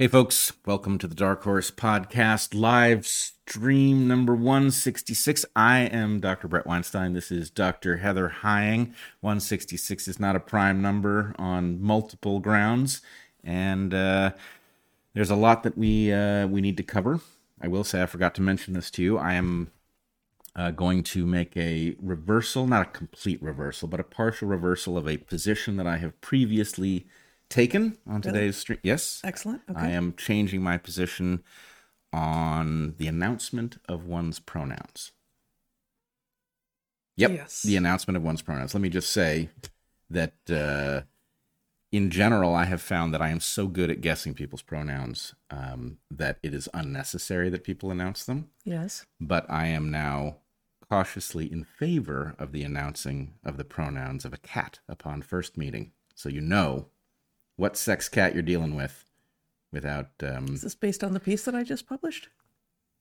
Hey, folks, welcome to the Dark Horse Podcast live stream number 166. I am Dr. Bret Weinstein. This is Dr. Heather Heying. 166 is not a prime number on multiple grounds, and uh, there's a lot that we uh, we need to cover. I will say I forgot to mention this to you. I am uh, going to make a reversal, not a complete reversal, but a partial reversal of a position that I have previously taken on today's stream. Yes. Excellent. Okay. I am changing my position on the announcement of one's pronouns. Yep. Yes. The announcement of one's pronouns. Let me just say that uh, in general, I have found that I am so good at guessing people's pronouns um, that it is unnecessary that people announce them. yes. But I am now cautiously in favor of the announcing of the pronouns of a cat upon first meeting. So you know what sex cat you're dealing with without. Um, Is this based on the piece that I just published?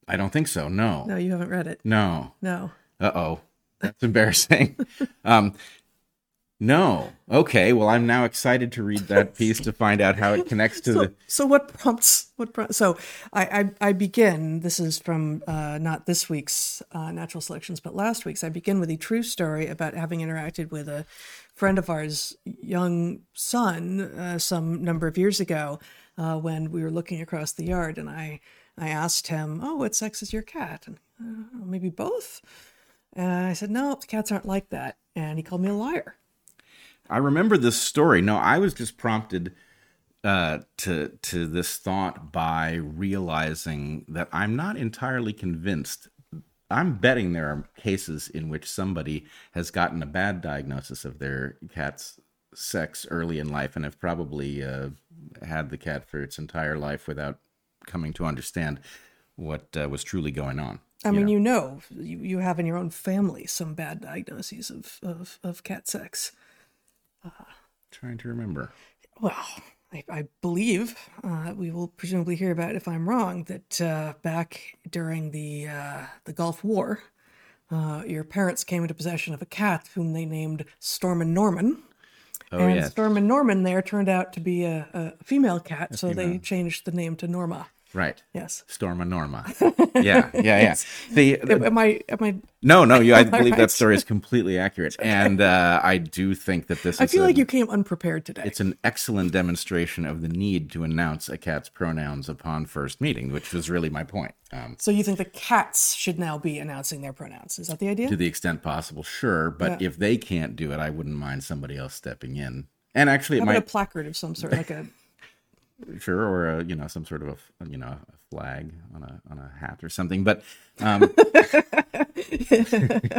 I don't think so. No. No, you haven't read it. No. No. Uh oh. That's embarrassing. um, no. Okay. Well, I'm now excited to read that piece to find out how it connects to So, the. so what prompts what pro- so I, I I begin this is from uh, not this week's uh, natural selections but last week's I begin with a true story about having interacted with a friend of ours young son uh, some number of years ago uh, when we were looking across the yard and I I asked him oh what sex is your cat and uh, maybe both and I said no cats aren't like that and he called me a liar I remember this story. No, I was just prompted uh, to to this thought by realizing that I'm not entirely convinced. I'm betting there are cases in which somebody has gotten a bad diagnosis of their cat's sex early in life and have probably uh, had the cat for its entire life without coming to understand what uh, was truly going on. I mean, you know, you, you have in your own family some bad diagnoses of, of, of cat sex. Trying to remember. Well, I, I believe uh, we will presumably hear about it if I'm wrong. That uh, back during the uh, the Gulf War, uh, your parents came into possession of a cat whom they named Stormin Norman. Oh and yes, Stormin Norman there turned out to be a, a female cat, so they changed the name to Norma. Right. Yes. Storma Norma. Yeah, yeah, yeah. The, Am I? Am I? No, no, you, I believe that right. story is completely accurate, and uh, I do think that this I feel like you came unprepared today. it's an excellent demonstration of the need to announce a cat's pronouns upon first meeting, which was really my point. Um, So you think the cats should now be announcing their pronouns? Is that the idea? to the extent possible, sure, but if they can't do it, I wouldn't mind somebody else stepping in. And actually, it How about a placard of some sort, like a sure, or a, you know, some sort of a you know a flag on a on a hat or something. But um,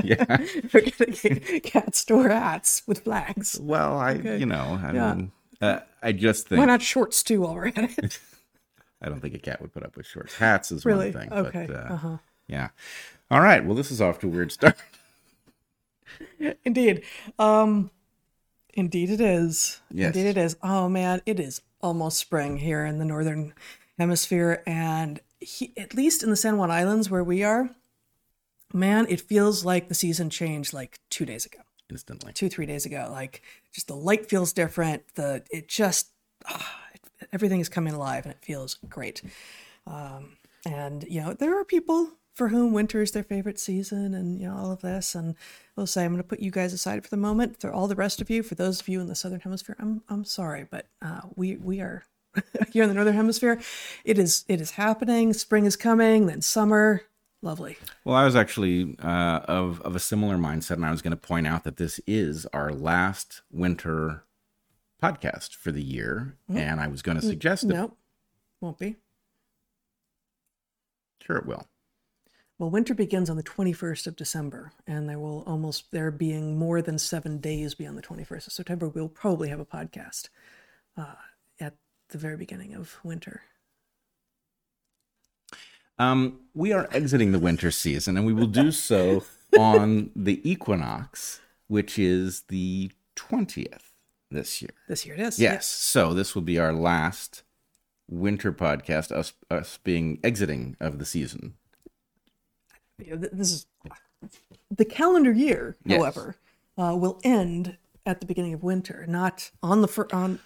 yeah, we're gonna cat store hats with flags. well, I you know, I Yeah. mean, uh, I just think Why not shorts too while we're at it? I don't think a cat would put up with shorts. Hats is Really? one thing. Okay. But, uh, Uh-huh. Yeah. All right. Well, this is off to a weird start. Indeed. Um indeed it is. Yes. Indeed it is. Oh man, it is almost spring here in the northern hemisphere and he, at least in the San Juan Islands where we are, man, it feels like the season changed like 2 days ago. Instantly. two three days ago like just the light feels different the it just ah, it, everything is coming alive and it feels great um, and you know there are people for whom winter is their favorite season and you know all of this. And we'll say i'm going to put you guys aside for the moment for all the rest of you. For those of you in the southern hemisphere i'm i'm sorry but uh, we we are here in the northern hemisphere. It is it is happening. Spring is coming then summer. Lovely. Well, I was actually uh, of of a similar mindset, and I was going to point out that this is our last winter podcast for the year, and I was going to suggest that no won't be. Sure it will. Well, winter begins on the 21st of December, and there will almost, there being more than seven days beyond the 21st of September, we'll probably have a podcast uh, at the very beginning of winter. Um, we are exiting the winter season, and we will do so on the equinox, which is the twentieth this year. This year it is. Yes. So this will be our last winter podcast, us us being exiting of the season. Yeah, th- This is the calendar year, Yes. however, uh, will end at the beginning of winter, not on the fir- on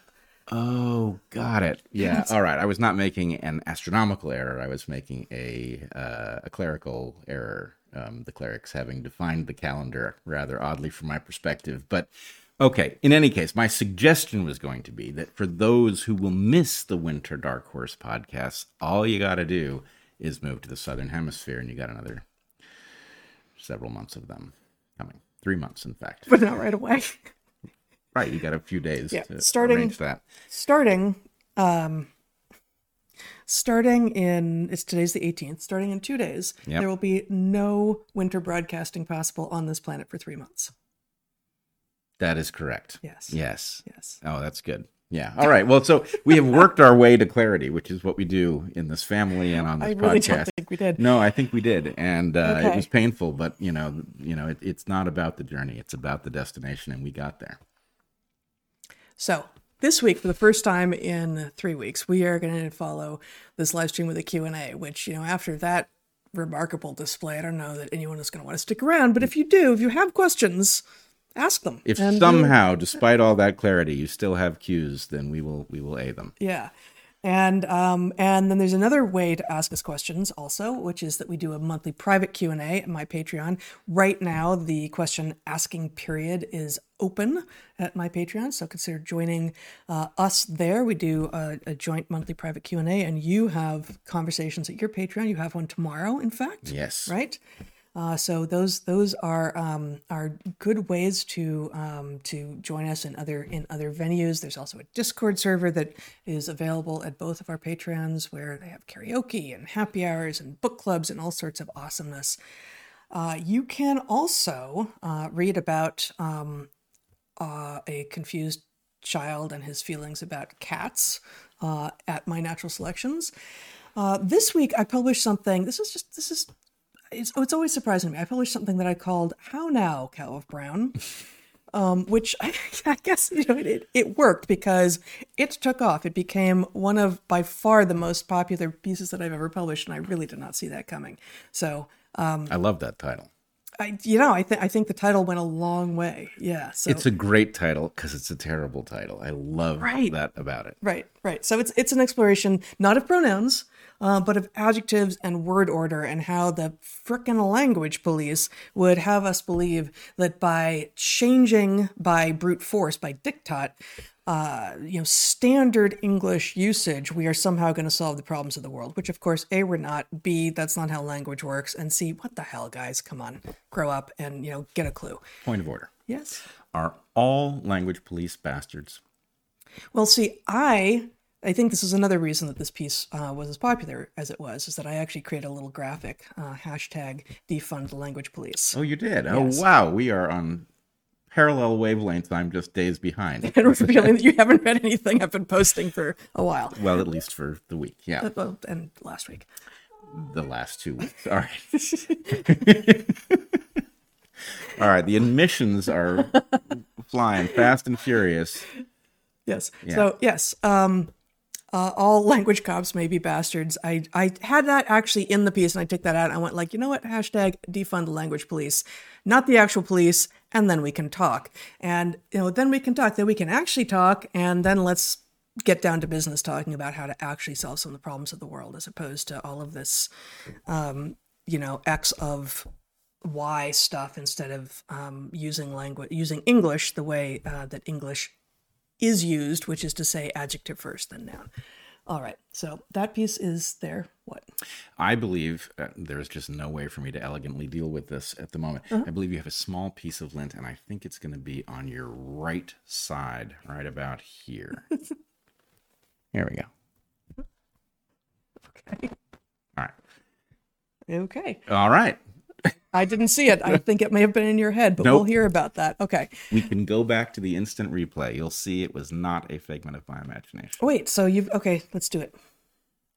Oh, got it. Yeah. All right. I was not making an astronomical error. I was making a uh, a clerical error. Um, the clerics having defined the calendar rather oddly from my perspective, but okay. In any case, my suggestion was going to be that for those who will miss the Winter Dark Horse podcasts, all you got to do is move to the Southern Hemisphere, and you got another several months of them coming. Three months, in fact. but not right away. Right. You got a few days Yeah, to starting- arrange that. starting um starting in it's today's the 18th starting in two days Yep. there will be no winter broadcasting possible on this planet for three months That is correct. yes Yes. yes Oh, that's good. Yeah. All right. Well, so we have worked our way to clarity, which is what we do in this family and on this i really podcast. don't think we did No, I think we did, and uh, it was painful. But you know, you know, it, it's not about the journey; it's about the destination, and we got there. so this week for the first time in three weeks we are going to follow this live stream with a q&a which you know after that remarkable display i don't know that anyone is going to want to stick around but if you do if you have questions ask them If And we'll- somehow, despite all that clarity, you still have cues, then we will we will a them. Yeah. And um, and then there's another way to ask us questions also, which is that we do a monthly private Q and A at my Patreon. Right now, the question asking period is open at my Patreon, so consider joining uh, us there. We do a, a joint monthly private Q and A, and you have conversations at your Patreon. You have one tomorrow, in fact Yes. right? Uh, so those those are um, are good ways to um, to join us in other in other venues. There's also a Discord server that is available at both of our Patreons, where they have karaoke and happy hours and book clubs and all sorts of awesomeness. Uh, you can also uh, read about um, uh, a confused child and his feelings about cats uh, at my natural selections. Uh, this week I published something. This is just this is it's, it's always surprising to me. I published something that I called "How Now, Cow of Brown," um, which I, I guess you know it, it worked because it took off. It became one of by far the most popular pieces that I've ever published, and I really did not see that coming. So. I love that title. I, you know, I think I think the title went a long way. Yeah. So It's a great title because it's a terrible title. I love Right. that about it. Right, right. So it's it's an exploration not of pronouns, uh, but of adjectives and word order, and how the frickin' language police would have us believe that by changing by brute force, by diktat, uh, you know, standard English usage, we are somehow going to solve the problems of the world. Which, of course, a we're not. B that's not how language works. And C, what the hell, guys? Come on, grow up and you know get a clue. Point of order. Yes. Are all language police bastards? Well, see, I I think this is another reason that this piece uh, was as popular as it was, is that I actually created a little graphic uh, hashtag defund the language police. Oh, you did. Yes. Oh, wow. We are on parallel wavelengths. I'm just days behind. And revealing that you haven't read anything I've been posting for a while, well, at least for the week. Yeah. Uh, well, and last week. the last two weeks. All right. All right. The admissions are flying fast and furious. Yes. So yes, um, uh, all language cops may be bastards. I I had that actually in the piece, and I took that out. I went like, you know what? Hashtag defund the language police, not the actual police, and then we can talk. And you know, then we can talk. Then we can actually talk, and then let's get down to business talking about how to actually solve some of the problems of the world, as opposed to all of this, um, you know, X of Y stuff instead of um, using language using English the way uh, that English is used, which is to say adjective first, then noun. All right, so that piece is there. What? I believe uh, there's just no way for me to elegantly deal with this at the moment. I believe you have a small piece of lint, and I think it's going to be on your right side, right about here. Here we go. Okay. All right. Okay. All right. I didn't see it. I think it may have been in your head, but we'll hear about that. Okay. We can go back to the instant replay. You'll see it was not a figment of my imagination. Wait. So you've okay. Let's do it.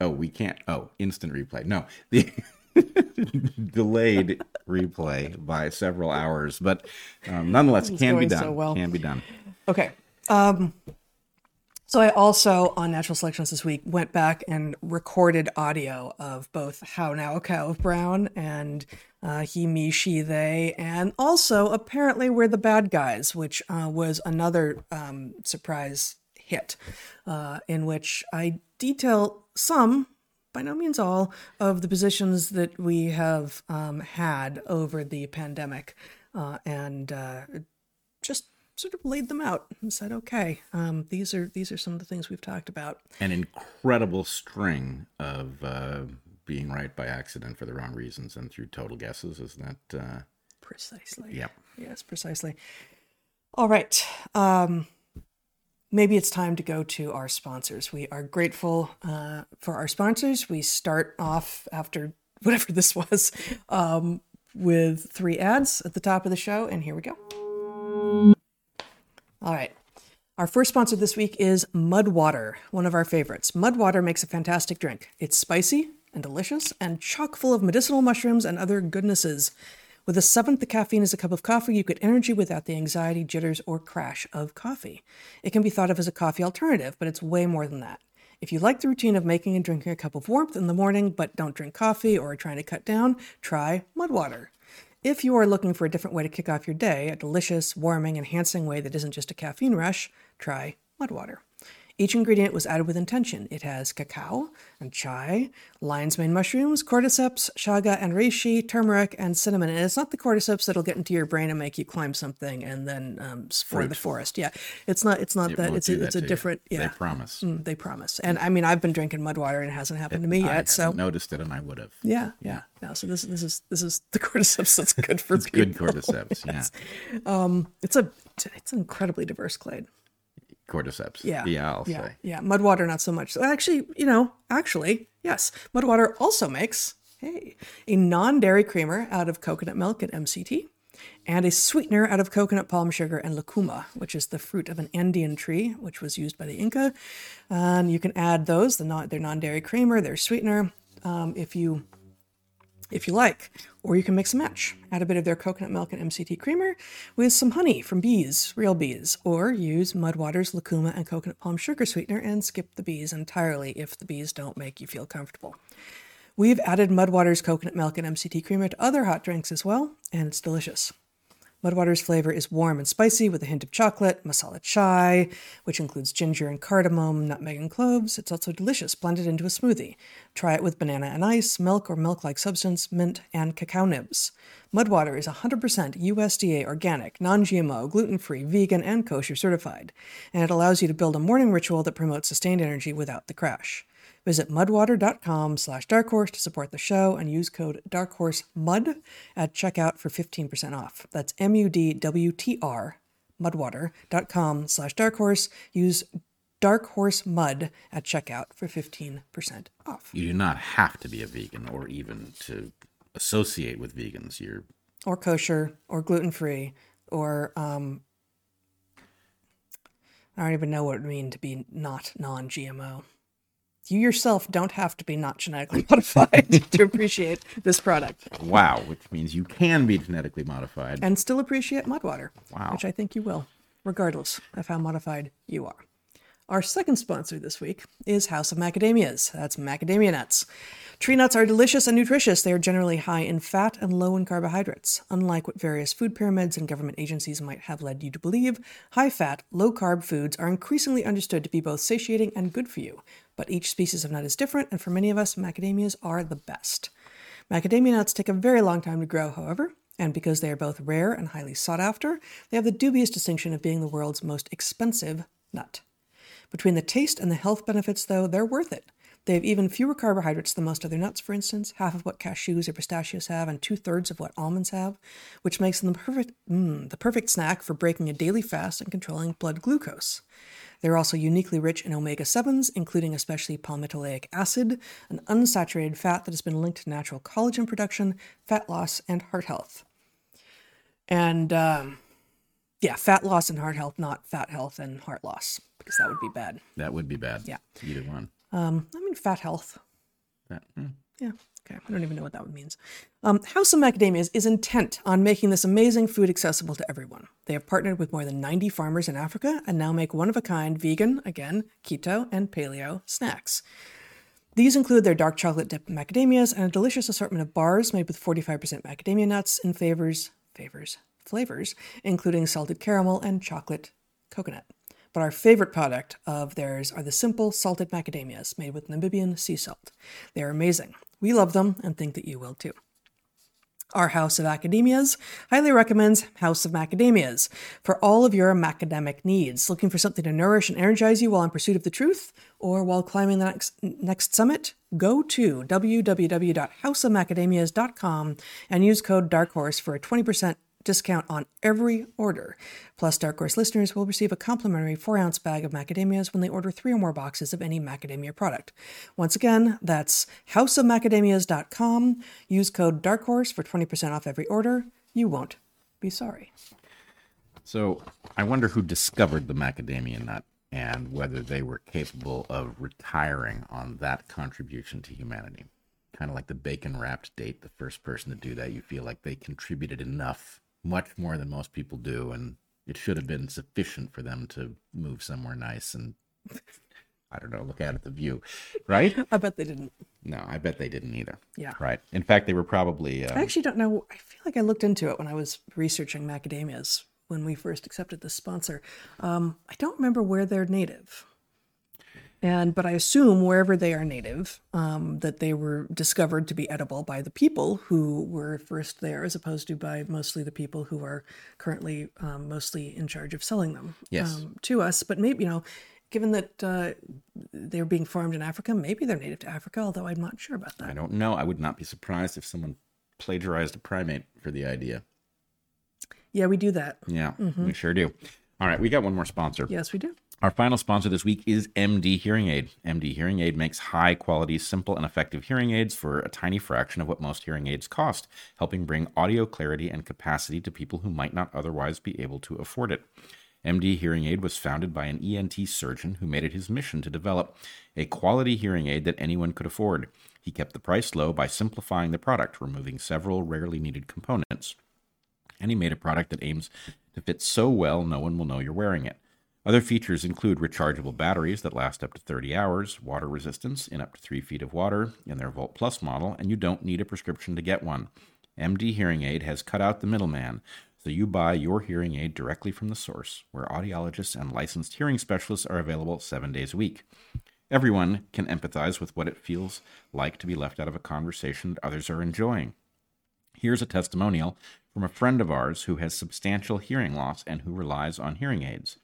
Oh, we can't. Oh, instant replay. No, the delayed replay by several hours, but um, nonetheless, can be done. so well. Can be done. Okay. Um, so I also on natural selections this week went back and recorded audio of both "How Now, Cow of Brown" and uh, "He, Me, She, They," and also apparently "We're the Bad Guys," which uh, was another um, surprise hit, uh, in which I detail some, by no means all, of the positions that we have um, had over the pandemic, uh, and uh, just sort of laid them out and said, "Okay, um, these are these are some of the things we've talked about." An incredible string of uh, being right by accident for the wrong reasons and through total guesses. Isn't that? Uh... Precisely. Yep. Yes, precisely. All right. Um, maybe it's time to go to our sponsors. We are grateful uh, for our sponsors. We start off after whatever this was um, with three ads at the top of the show, and here we go. All right. Our first sponsor this week is Mud Water, one of our favorites. Mud Water makes a fantastic drink. It's spicy and delicious and chock full of medicinal mushrooms and other goodnesses. With a seventh the caffeine is a cup of coffee, you get energy without the anxiety, jitters, or crash of coffee. It can be thought of as a coffee alternative, but it's way more than that. If you like the routine of making and drinking a cup of warmth in the morning, but don't drink coffee or are trying to cut down, try Mud Water. If you are looking for a different way to kick off your day, a delicious, warming, enhancing way that isn't just a caffeine rush, try Mud Water. Each ingredient was added with intention. It has cacao and chai, lion's mane mushrooms, cordyceps, chaga and reishi, turmeric, and cinnamon. And it's not the cordyceps that'll get into your brain and make you climb something and then um, the forest. Yeah, it's not. It's not It that. It's a, that it's a to you. different. They promise. Mm, they promise. And I mean, I've been drinking mud water and it hasn't happened to me I yet. So noticed it, and I would have. yeah, yeah. No, so this this is this is the cordyceps that's good for It's good people. cordyceps. Yeah, It's a it's an incredibly diverse clade. Cordyceps. Yeah. yeah. I'll yeah, say. Yeah. Mudwater, not so much. So actually, you know, actually, yes. Mudwater also makes, hey, a non dairy creamer out of coconut milk and MCT and a sweetener out of coconut palm sugar and lucuma, which is the fruit of an Andean tree, which was used by the Inca. And you can add those, the non, their non dairy creamer, their sweetener, um, if you if you like. Or you can mix and match. Add a bit of their coconut milk and MCT creamer with some honey from bees, real bees. Or use Mudwater's lucuma and coconut palm sugar sweetener and skip the bees entirely if the bees don't make you feel comfortable. We've added Mudwater's coconut milk and MCT creamer to other hot drinks as well, and it's delicious. Mudwater's flavor is warm and spicy with a hint of chocolate, masala chai, which includes ginger and cardamom, nutmeg and cloves. It's also delicious blended into a smoothie. Try it with banana and ice, milk or milk like substance, mint, and cacao nibs. Mudwater is 100% USDA organic, non GMO, gluten free, vegan, and kosher certified, and it allows you to build a morning ritual that promotes sustained energy without the crash. Visit mudwater.com slash darkhorse to support the show and use code darkhorsemud at checkout for 15% off. That's M-U-D-W-T-R, mudwater.com slash darkhorse. Use darkhorsemud at checkout for 15% off. You do not have to be a vegan or even to associate with vegans. You're Or kosher, or gluten-free, or, um, I don't even know what it would mean to be not non-GMO. You yourself don't have to be not genetically modified to appreciate this product. wow, which means you can be genetically modified. and still appreciate Mudwater, Wow. which I think you will, regardless of how modified you are. Our second sponsor this week is House of Macadamias. That's macadamia nuts. Tree nuts are delicious and nutritious. They are generally high in fat and low in carbohydrates. Unlike what various food pyramids and government agencies might have led you to believe, high fat, low carb foods are increasingly understood to be both satiating and good for you. But each species of nut is different, and for many of us, macadamias are the best. Macadamia nuts take a very long time to grow, however, and because they are both rare and highly sought after, they have the dubious distinction of being the world's most expensive nut. Between the taste and the health benefits, though, they're worth it. They have even fewer carbohydrates than most other nuts, for instance, half of what cashews or pistachios have, and two thirds of what almonds have, which makes them the perfect, mm, the perfect snack for breaking a daily fast and controlling blood glucose. They're also uniquely rich in omega 7s, including especially palmitoleic acid, an unsaturated fat that has been linked to natural collagen production, fat loss, and heart health. And um, yeah, fat loss and heart health, not fat health and heart loss, because that would be bad. that would be bad. Yeah. Either one. Um, I mean, fat health. Hmm. Yeah. Okay. I don't even know what that means. Um, House of Macadamias is intent on making this amazing food accessible to everyone. They have partnered with more than 90 farmers in Africa and now make one of a kind vegan, again, keto, and paleo snacks. These include their dark chocolate dipped macadamias and a delicious assortment of bars made with 45% macadamia nuts in favors, favors, flavors, including salted caramel and chocolate coconut. but our favorite product of theirs are the simple salted macadamias made with Namibian sea salt. They are amazing. We love them and think that you will too. Our House of Academias highly recommends House of Macadamias for all of your macadamic needs. Looking for something to nourish and energize you while in pursuit of the truth or while climbing the next, next summit? Go to www.houseofmacadamias.com and use code Dark Horse for a 20% discount on every order. Plus, Dark Horse listeners will receive a complimentary 4 ounce bag of macadamias when they order three or more boxes of any macadamia product. Once again, that's houseofmacadamias.com. Use code Dark Horse for 20% off every order. You won't be sorry. So I wonder who discovered the macadamia nut and whether they were capable of retiring on that contribution to humanity. Kind of like the bacon wrapped date, the first person to do that, you feel like they contributed enough, much more than most people do, and it should have been sufficient for them to move somewhere nice and I don't know, look out at the view, right? I bet they didn't. No, I bet they didn't either. Yeah. Right. In fact, they were probably. Um, I actually don't know. I feel like I looked into it when I was researching macadamias when we first accepted this sponsor. Um, I don't remember where they're native. And but I assume wherever they are native, um, that they were discovered to be edible by the people who were first there, as opposed to by mostly the people who are currently um, mostly in charge of selling them Yes. um, to us. But maybe you know, given that uh, they're being farmed in Africa, maybe they're native to Africa. Although I'm not sure about that. I don't know. I would not be surprised if someone plagiarized a primate for the idea. Yeah, we do that. Yeah, we sure do. All right, we got one more sponsor. Yes, we do. Our final sponsor this week is MD Hearing Aid. MD Hearing Aid makes high quality, simple, and effective hearing aids for a tiny fraction of what most hearing aids cost, helping bring audio clarity and capacity to people who might not otherwise be able to afford it. MD Hearing Aid was founded by an ENT surgeon who made it his mission to develop a quality hearing aid that anyone could afford. He kept the price low by simplifying the product, removing several rarely needed components and he made a product that aims to fit so well no one will know you're wearing it. Other features include rechargeable batteries that last up to 30 hours, water resistance in up to 3 feet of water in their Volt Plus model, and you don't need a prescription to get one. MD Hearing Aid has cut out the middleman, so you buy your hearing aid directly from the source, where audiologists and licensed hearing specialists are available seven days a week. Everyone can empathize with what it feels like to be left out of a conversation that others are enjoying. Here's a testimonial from a friend of ours who has substantial hearing loss and who relies on hearing aids.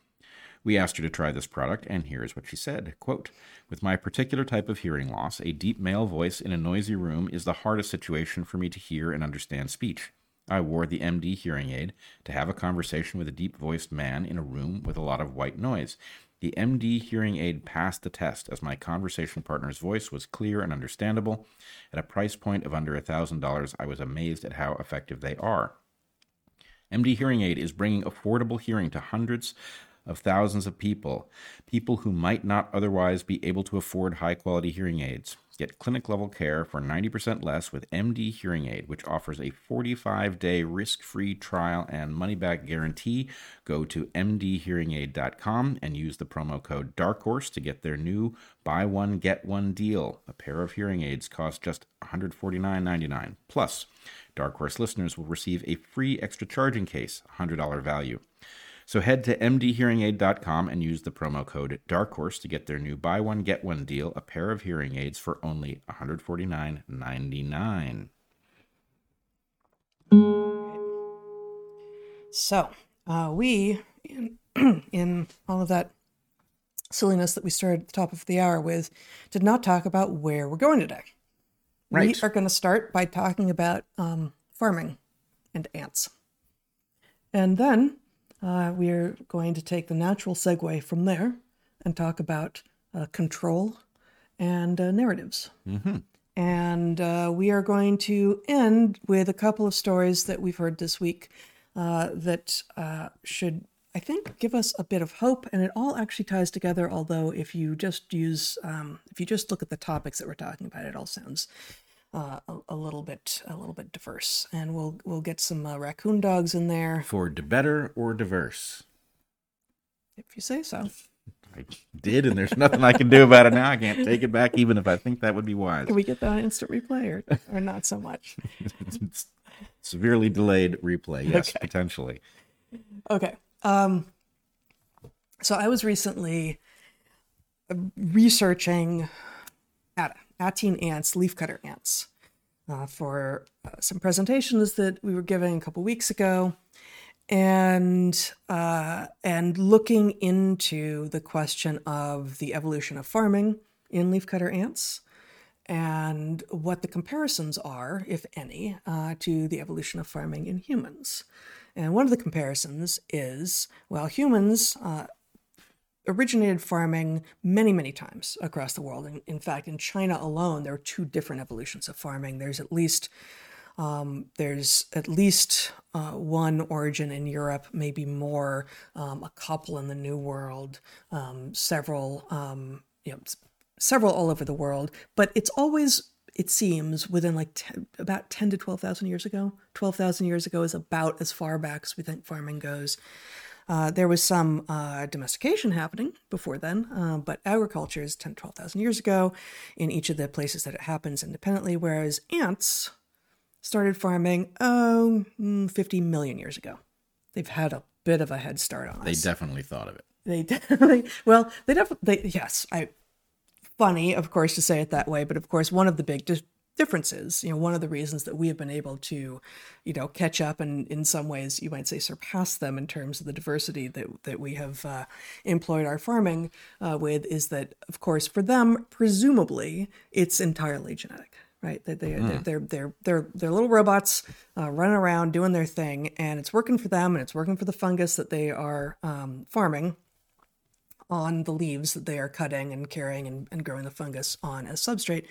We asked her to try this product, and here's what she said quote, With my particular type of hearing loss, a deep male voice in a noisy room is the hardest situation for me to hear and understand speech. I wore the MD hearing aid to have a conversation with a deep voiced man in a room with a lot of white noise. The MD hearing aid passed the test as my conversation partner's voice was clear and understandable. At a price point of under $1,000, I was amazed at how effective they are. MD Hearing Aid is bringing affordable hearing to hundreds of thousands of people, people who might not otherwise be able to afford high quality hearing aids. Get clinic level care for 90% less with MD Hearing Aid, which offers a 45 day risk free trial and money back guarantee. Go to mdhearingaid.com and use the promo code DARKHORSE to get their new buy one, get one deal. A pair of hearing aids cost just $149.99. Plus, Dark Horse listeners will receive a free extra charging case, $100 value. So head to mdhearingaid.com and use the promo code DARKHORSE to get their new buy one get one deal, a pair of hearing aids for only $149.99. So, uh, we, in, in all of that silliness that we started at the top of the hour with, did not talk about where we're going today. Right. We are going to start by talking about um, farming and ants. And then uh, we are going to take the natural segue from there and talk about uh, control and uh, narratives. And uh, we are going to end with a couple of stories that we've heard this week uh, that uh, should, I think, give us a bit of hope. And it all actually ties together. Although, if you just use, um, if you just look at the topics that we're talking about, it all sounds uh, a, a little bit, a little bit diverse. And we'll we'll get some uh, raccoon dogs in there, For de better or diverse. if you say so. I did, and there's nothing I can do about it now. I can't take it back, even if I think that would be wise. Can we get that instant replay or, or not so much? Severely delayed replay, yes, potentially. Okay. Um, So I was recently researching at, Attine ants, leafcutter ants, uh, for uh, some presentations that we were giving a couple weeks ago, and uh, and looking into the question of the evolution of farming in leafcutter ants and what the comparisons are, if any, uh, to the evolution of farming in humans. And one of the comparisons is well, humans uh, originated farming many, many times across the world. In, in fact, in China alone, there are two different evolutions of farming. There's at least um, there's at least uh, one origin in Europe, maybe more, um, a couple in the New World, um, several, um, you know, several all over the world. But it's always, it seems, within like 10, about 10 to 12,000 years ago. 12,000 years ago is about as far back as we think farming goes. Uh, there was some uh, domestication happening before then, uh, but agriculture is 10, 12,000 years ago in each of the places that it happens independently, whereas ants started farming oh, mm, 50 million years ago. They've had a bit of a head start on us. They definitely thought of it. They definitely, well, they definitely, yes, I, funny, of course, to say it that way, but of course, one of the big differences. You know, one of the reasons that we have been able to, you know, catch up and in some ways you might say surpass them in terms of the diversity that that we have uh, employed our farming uh, with is that, of course, for them, presumably, it's entirely genetic. Right, they, they, mm. they're, they're, they're, they're, little robots uh, running around doing their thing, and it's working for them, and it's working for the fungus that they are um, farming on the leaves that they are cutting and carrying and, and growing the fungus on as substrate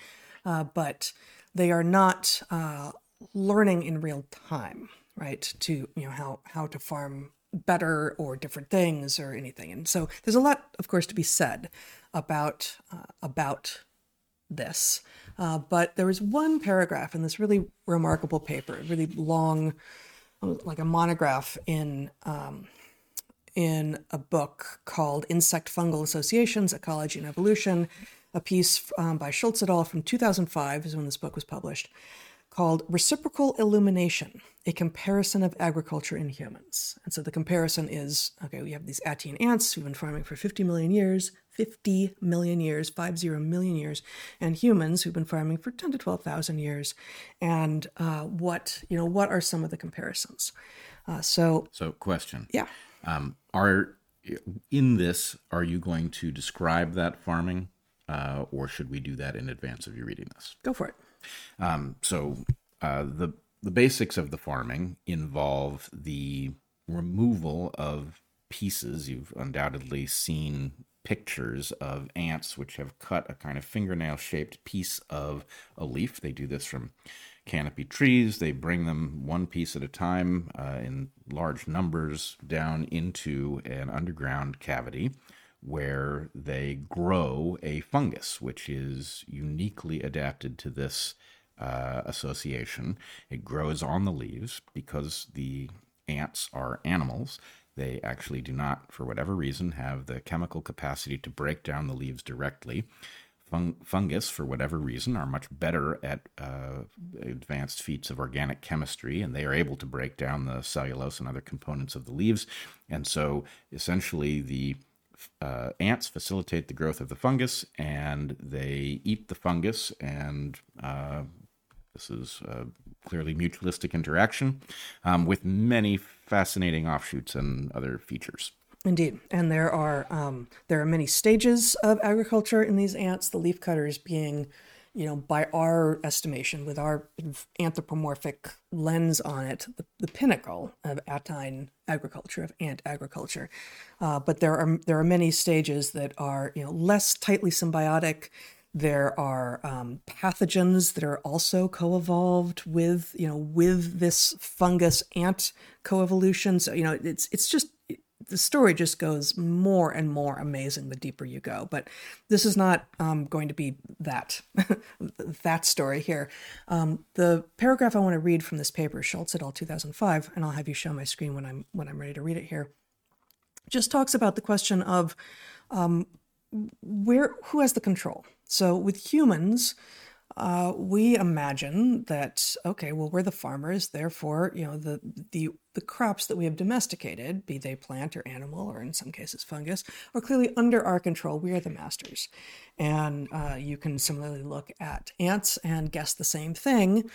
uh, but they are not uh, learning in real time, right? To you know how how to farm better or different things or anything. And so there's a lot, of course, to be said about uh, about this. Uh, but there was one paragraph in this really remarkable paper, really long, like a monograph in um, in a book called Insect Fungal Associations, Ecology and Evolution, a piece um, by Schultz et al. from 2005 is when this book was published, called Reciprocal Illumination, a comparison of agriculture in humans. And so the comparison is, okay, we have these Attine ants who've been farming for 50 million years, 50 million years, 50 million years, and humans who've been farming for 10 to 12,000 years. And uh, what, you know, what are some of the comparisons? Uh, so, so question. Yeah. Um, are in this, are you going to describe that farming? Uh, or should we do that in advance of you reading this? Go for it. Um, so uh, the the basics of the farming involve the removal of pieces. You've undoubtedly seen pictures of ants which have cut a kind of fingernail shaped piece of a leaf. They do this from canopy trees. They bring them one piece at a time uh, in large numbers down into an underground cavity where they grow a fungus, which is uniquely adapted to this uh, association. It grows on the leaves because the ants are animals. They actually do not, for whatever reason, have the chemical capacity to break down the leaves directly. Fung- fungus, for whatever reason, are much better at uh, advanced feats of organic chemistry, and they are able to break down the cellulose and other components of the leaves. And so, essentially, the uh, ants facilitate the growth of the fungus, and they eat the fungus, and uh, this is clearly mutualistic interaction um, with many fascinating offshoots and other features. Indeed, and there are um, there are many stages of agriculture in these ants. The leaf cutters being you know, by our estimation, with our anthropomorphic lens on it, the, the pinnacle of Attine agriculture, of ant agriculture. Uh, but there are there are many stages that are you know less tightly symbiotic. There are um, pathogens that are also co-evolved with you know with this fungus ant coevolution. So you know it's it's just the story just goes more and more amazing the deeper you go. But this is not um, going to be that that story here. Um, the paragraph I want to read from this paper, Schultz et al. 2005, and I'll have you show my screen when I'm when I'm ready to read it here. Just talks about the question of um, where who has the control. So with humans, uh, we imagine that okay, well, we're the farmers, therefore, you know, the the the crops that we have domesticated, be they plant or animal, or in some cases fungus, are clearly under our control. We are the masters, and uh, you can similarly look at ants and guess the same thing.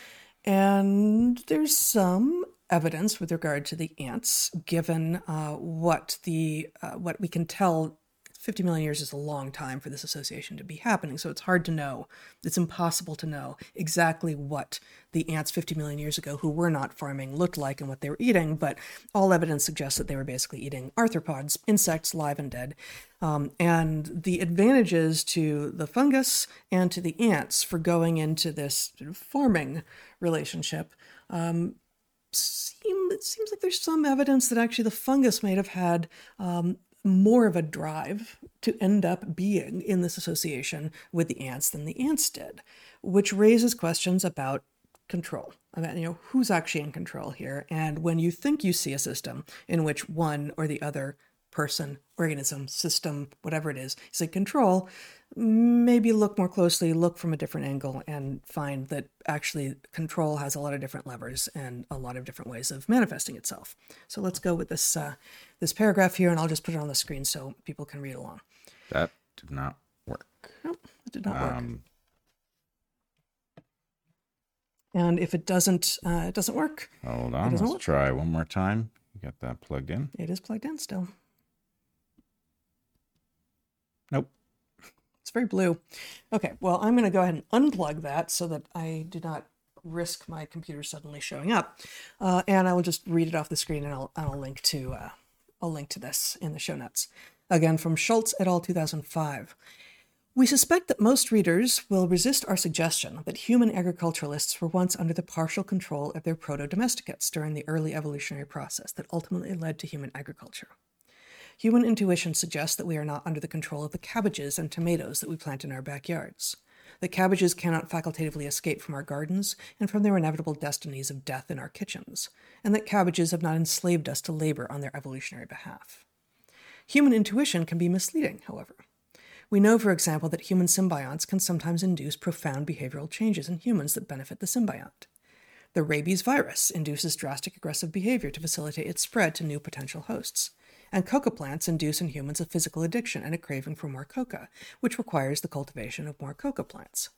And there's some evidence with regard to the ants, given uh, what the uh, what we can tell 50 million years is a long time for this association to be happening. So it's hard to know. It's impossible to know exactly what the ants 50 million years ago, who were not farming, looked like and what they were eating. But all evidence suggests that they were basically eating arthropods, insects, live and dead. Um, and the advantages to the fungus and to the ants for going into this farming relationship um, seem it seems like there's some evidence that actually the fungus might have had um, more of a drive to end up being in this association with the ants than the ants did, which raises questions about control. About, you know, who's actually in control here? And when you think you see a system in which one or the other person, organism, system, whatever it is, is in control, maybe look more closely, look from a different angle, and find that actually control has a lot of different levers and a lot of different ways of manifesting itself. So let's go with this uh, this paragraph here, and I'll just put it on the screen so people can read along. That did not work. Nope, it did not work. Um, and if it doesn't, uh, it doesn't work. Hold on, let's work. try one more time. You got that plugged in? It is plugged in still. Nope. It's very blue. Okay, well, I'm going to go ahead and unplug that so that I do not risk my computer suddenly showing up. Uh, and I will just read it off the screen and I'll, I'll link to uh, I'll link to this in the show notes. Again, from Schultz et al. 2005. We suspect that most readers will resist our suggestion that human agriculturalists were once under the partial control of their proto domesticates during the early evolutionary process that ultimately led to human agriculture. Human intuition suggests that we are not under the control of the cabbages and tomatoes that we plant in our backyards. The cabbages cannot facultatively escape from our gardens and from their inevitable destinies of death in our kitchens, and that cabbages have not enslaved us to labor on their evolutionary behalf. Human intuition can be misleading, however. We know, for example, that human symbionts can sometimes induce profound behavioral changes in humans that benefit the symbiont. The rabies virus induces drastic aggressive behavior to facilitate its spread to new potential hosts and coca plants induce in humans a physical addiction and a craving for more coca, which requires the cultivation of more coca plants.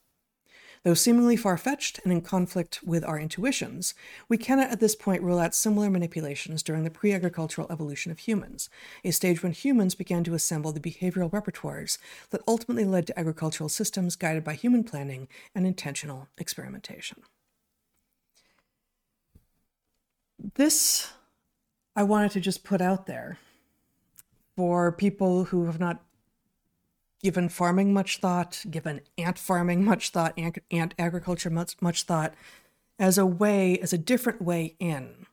Though seemingly far fetched and in conflict with our intuitions, we cannot at this point rule out similar manipulations during the pre agricultural evolution of humans, a stage when humans began to assemble the behavioral repertoires that ultimately led to agricultural systems guided by human planning and intentional experimentation. This I wanted to just put out there for people who have not given farming much thought, given ant farming much thought, ant, agriculture much, much thought, as a way, as a different way in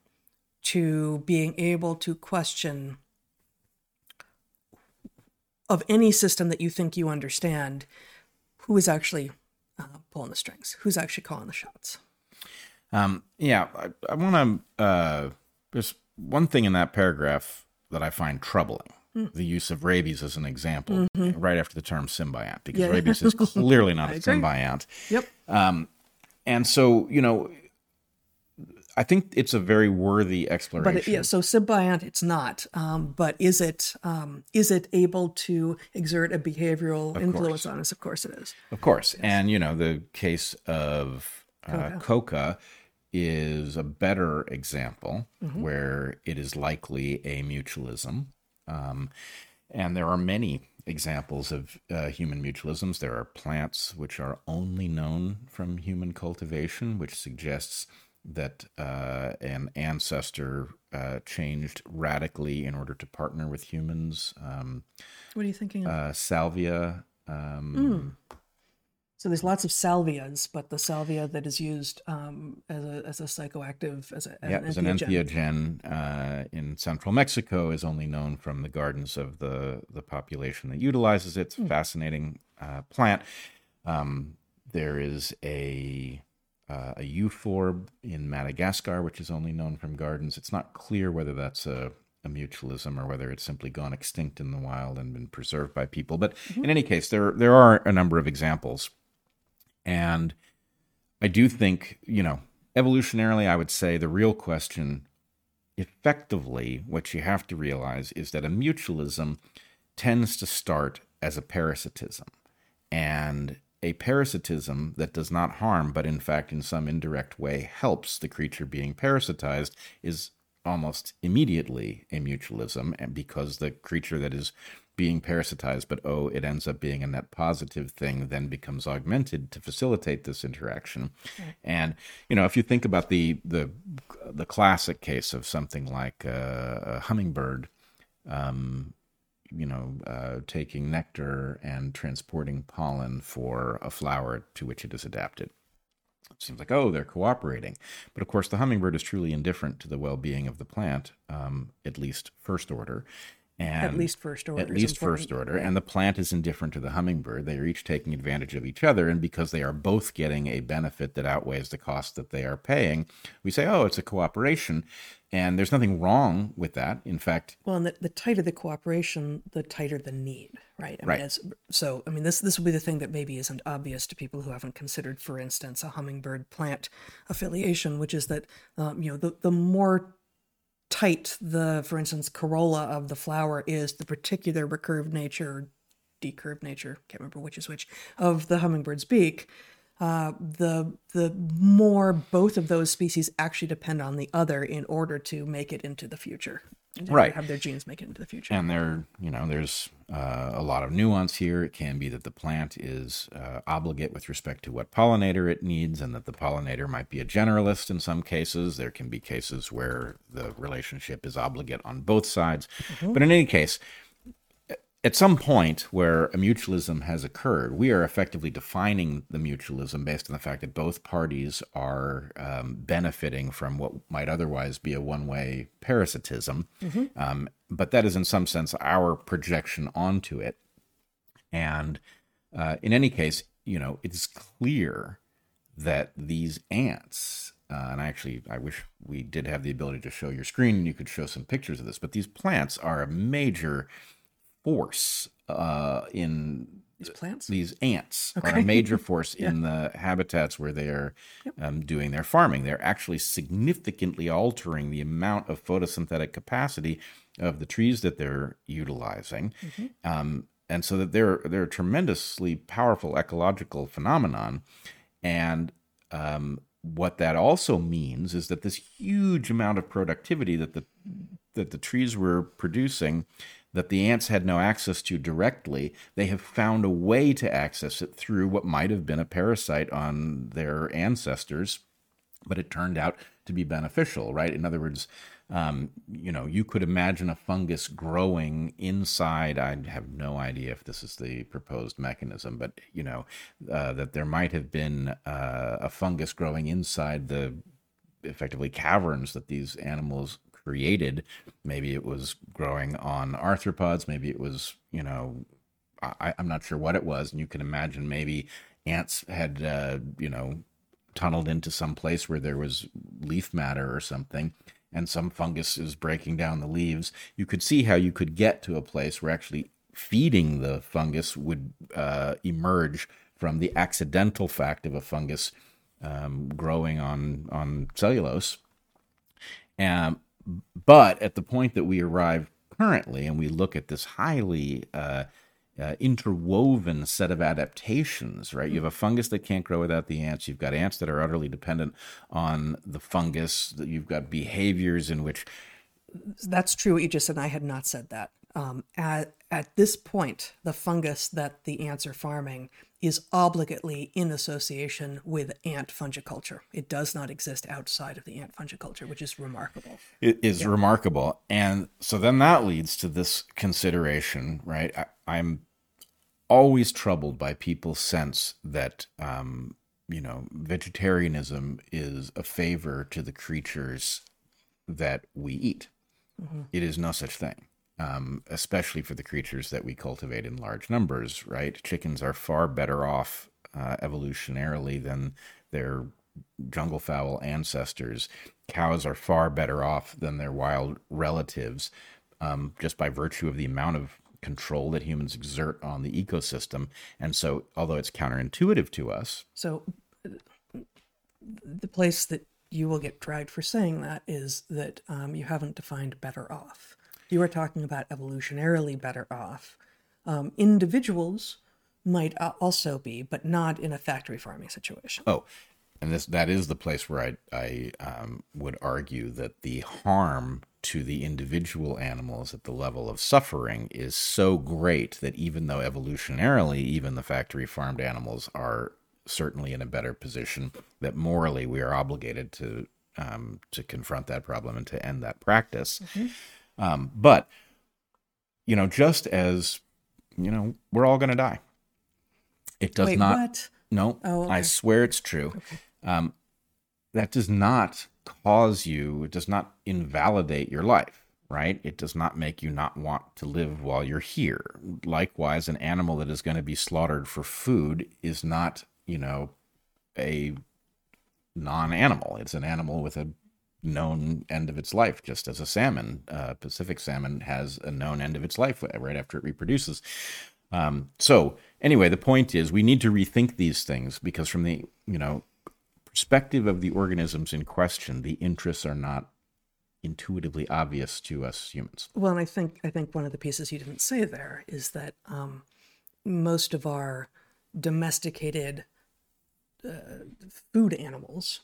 to being able to question of any system that you think you understand, who is actually uh, pulling the strings, who's actually calling the shots. Um, yeah, I, I want to. Uh, there's one thing in that paragraph that I find troubling the use of rabies as an example mm-hmm. right after the term symbiont because yeah. rabies is clearly not a symbiont. Yep. Um, and so you know, I think it's a very worthy exploration. But it, yeah, so symbiont, it's not. Um, but is it um, is it able to exert a behavioral of influence course. on us? Of course, it is. Of course, yes. and you know the case of uh, coca. coca is a better example mm-hmm. where it is likely a mutualism um, and there are many examples of uh, human mutualisms. There are plants which are only known from human cultivation, which suggests that uh, an ancestor uh, changed radically in order to partner with humans. Um, what are you thinking of? Uh, salvia. Um, mm. So there's lots of salvias, but the salvia that is used um, as, a, as a psychoactive, as, a, as yeah, an as an entheogen uh, in central Mexico is only known from the gardens of the, the population that utilizes it. It's a mm. fascinating uh, plant. Um, there is a uh, a euphorbia in Madagascar, which is only known from gardens. It's not clear whether that's a, a mutualism or whether it's simply gone extinct in the wild and been preserved by people. But mm-hmm. in any case, there there are a number of examples and I do think, you know, evolutionarily, I would say the real question, effectively, what you have to realize is that a mutualism tends to start as a parasitism. And a parasitism that does not harm, but in fact, in some indirect way, helps the creature being parasitized is almost immediately a mutualism, and because the creature that is being parasitized, but oh, it ends up being a net positive thing, then becomes augmented to facilitate this interaction. And you know, if you think about the the the classic case of something like a, a hummingbird, um, you know, uh, taking nectar and transporting pollen for a flower to which it is adapted. It seems like, oh, they're cooperating. But of course, the hummingbird is truly indifferent to the well being of the plant, um, at least first order. And At least first order. At least important. first order. And the plant is indifferent to the hummingbird. They are each taking advantage of each other. And because they are both getting a benefit that outweighs the cost that they are paying, we say, oh, it's a cooperation. And there's nothing wrong with that. In fact, Well, and the, the tighter the cooperation, the tighter the need, right? I Right. Mean, so, I mean, this this will be the thing that maybe isn't obvious to people who haven't considered, for instance, a hummingbird plant affiliation, which is that um, you know the the more tight the, for instance, corolla of the flower is, the particular recurved nature decurved nature, can't remember which is which, of the hummingbird's beak, uh, the the more both of those species actually depend on the other in order to make it into the future. Right. Have their genes make it into the future. and there, you know, there's uh, a lot of nuance here. It can be that the plant is uh, obligate with respect to what pollinator it needs, and that the pollinator might be a generalist in some cases. There can be cases where the relationship is obligate on both sides. But in any case, at some point where a mutualism has occurred, we are effectively defining the mutualism based on the fact that both parties are um, benefiting from what might otherwise be a one way parasitism. Um, but that is, in some sense, our projection onto it. And uh, in any case, you know, it's clear that these ants, uh, and I actually, I wish we did have the ability to show your screen and you could show some pictures of this, but these plants are a major force uh, in These plants. these ants are a major force in the habitats where they are um, doing their farming. They're actually significantly altering the amount of photosynthetic capacity of the trees that they're utilizing. Um, and so that they're they're a tremendously powerful ecological phenomenon. And um, what that also means is that this huge amount of productivity that the that the trees were producing that the ants had no access to directly, they have found a way to access it through what might have been a parasite on their ancestors, but it turned out to be beneficial, right? In other words, um, you know, you could imagine a fungus growing inside. I have no idea if this is the proposed mechanism, but you know, uh, that there might have been uh, a fungus growing inside the effectively caverns that these animals created. Maybe it was growing on arthropods. Maybe it was, you know, I, I'm not sure what it was. And you can imagine maybe ants had, uh, you know, tunneled into some place where there was leaf matter or something. And some fungus is breaking down the leaves. You could see how you could get to a place where actually feeding the fungus would uh, emerge from the accidental fact of a fungus um, growing on on cellulose. Um, but at the point that we arrive currently, and we look at this highly uh, uh, interwoven set of adaptations, right? You have a fungus that can't grow without the ants. You've got ants that are utterly dependent on the fungus. You've got behaviors in which That's true. What you just said. I had not said that. Um, at at this point, the fungus that the ants are farming is obligately in association with ant fungiculture. It does not exist outside of the ant fungiculture, which is remarkable. it is remarkable. And so then that leads to this consideration, right? I, I'm always troubled by people's sense that, um, you know, vegetarianism is a favor to the creatures that we eat. It is no such thing. Um, especially for the creatures that we cultivate in large numbers, right? Chickens are far better off uh, evolutionarily than their jungle fowl ancestors. Cows are far better off than their wild relatives, um, just by virtue of the amount of control that humans exert on the ecosystem. And so, although it's counterintuitive to us, So, the place that you will get dragged for saying that is that um, you haven't defined better off. You are talking about evolutionarily better off. Um, individuals might also be, but not in a factory farming situation. Oh, and this that is the place where I I um, would argue that the harm to the individual animals at the level of suffering is so great that even though evolutionarily even the factory farmed animals are certainly in a better position, that morally we are obligated to um, to confront that problem and to end that practice. Mm-hmm. Um, but you know, just as you know, we're all going to die. It does Wait, not. What? No, oh, okay. I swear it's true. Okay. Um, that does not cause you. It does not invalidate your life, right? It does not make you not want to live while you're here. Likewise, an animal that is going to be slaughtered for food is not, you know, a non-animal. It's an animal with a known end of its life, just as a salmon, uh, Pacific salmon, has a known end of its life right after it reproduces. Um, so anyway, the point is we need to rethink these things because from the you know perspective of the organisms in question, the interests are not intuitively obvious to us humans. Well, and I think I think one of the pieces you didn't say there is that um, most of our domesticated uh, food animals,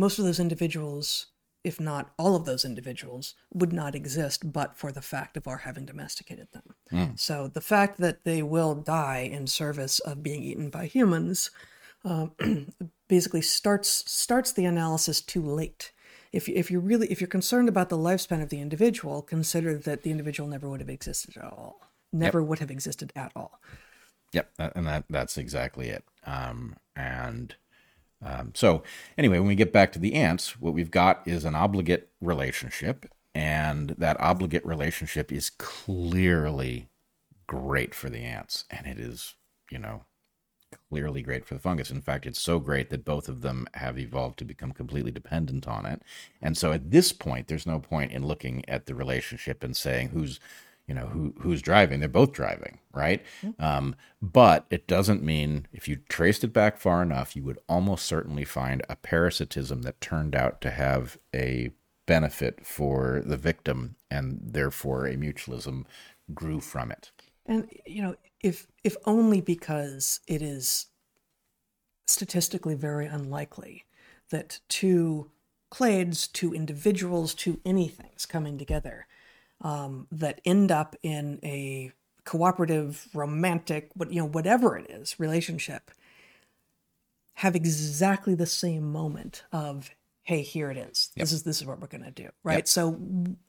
most of those individuals if not all of those individuals, would not exist but for the fact of our having domesticated them. Mm. So the fact that they will die in service of being eaten by humans uh, basically starts starts the analysis too late. If if you're really if you're concerned about the lifespan of the individual, consider that the individual never would have existed at all. Never yep. would have existed at all. Yep, and that that's exactly it. Um, and um, so, anyway, when we get back to the ants, what we've got is an obligate relationship, and that obligate relationship is clearly great for the ants, and it is, you know, clearly great for the fungus. In fact, it's so great that both of them have evolved to become completely dependent on it. And so, at this point, there's no point in looking at the relationship and saying who's you know who who's driving. They're both driving right? Mm-hmm. um, but it doesn't mean if you traced it back far enough you would almost certainly find a parasitism that turned out to have a benefit for the victim and therefore a mutualism grew from it. And you know if if only because it is statistically very unlikely that two clades two individuals two anythings coming together um, that end up in a cooperative, romantic, what you know, whatever it is, relationship, have exactly the same moment of, hey, here it is. Yep. This is this is what we're gonna do. Right. Yep. So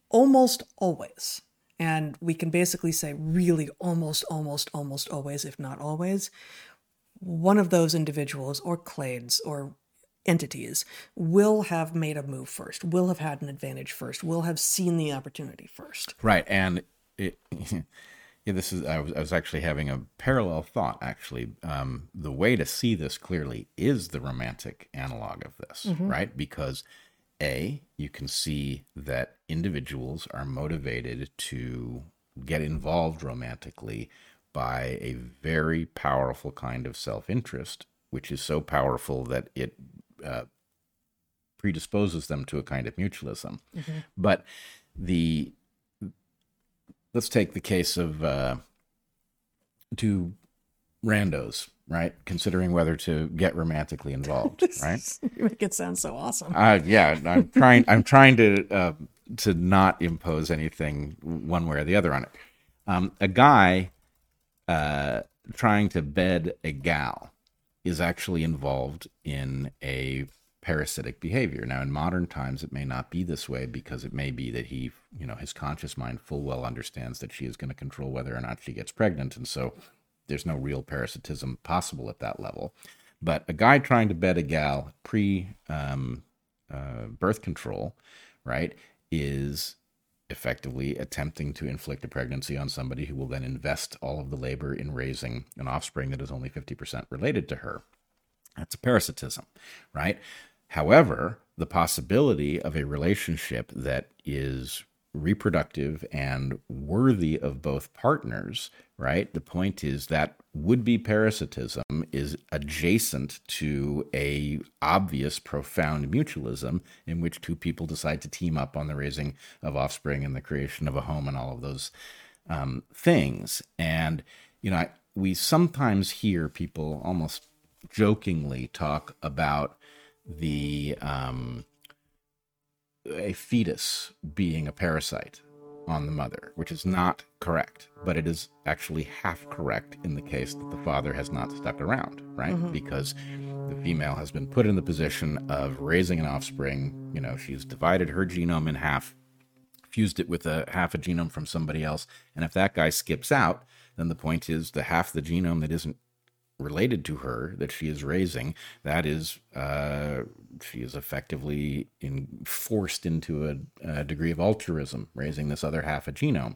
almost always, and we can basically say really almost, almost, almost always, if not always, one of those individuals or clades or entities will have made a move first, will have had an advantage first, will have seen the opportunity first. Right, and it, yeah, this is I was, I was actually having a parallel thought. Actually, um, the way to see this clearly is the romantic analog of this, mm-hmm. right? Because a you can see that individuals are motivated to get involved romantically by a very powerful kind of self-interest which is so powerful that it uh, predisposes them to a kind of mutualism. Mm-hmm. But the let's take the case of uh, two randos, right? Considering whether to get romantically involved, right? you make it sound so awesome. Uh, yeah, I'm trying. I'm trying to uh, to not impose anything one way or the other on it. Um, a guy uh, trying to bed a gal is actually involved in a parasitic behavior. Now, in modern times, it may not be this way because it may be that he, you know, his conscious mind full well understands that she is going to control whether or not she gets pregnant. And so there's no real parasitism possible at that level. But a guy trying to bed a gal pre um, uh, birth control, right, is effectively attempting to inflict a pregnancy on somebody who will then invest all of the labor in raising an offspring that is only 50% related to her. That's a parasitism, right? However, the possibility of a relationship that is reproductive and worthy of both partners, right? The point is that would-be parasitism is adjacent to a obvious profound mutualism in which two people decide to team up on the raising of offspring and the creation of a home and all of those um, things. And you know, I, we sometimes hear people almost jokingly talk about the um, a fetus being a parasite on the mother, which is not correct, but it is actually half correct in the case that the father has not stuck around, right? Mm-hmm. Because the female has been put in the position of raising an offspring. You know, she's divided her genome in half, fused it with a half a genome from somebody else, and if that guy skips out, then the point is the half the genome that isn't related to her that she is raising, that is, uh, she is effectively in, forced into a, a, degree of altruism, raising this other half a genome.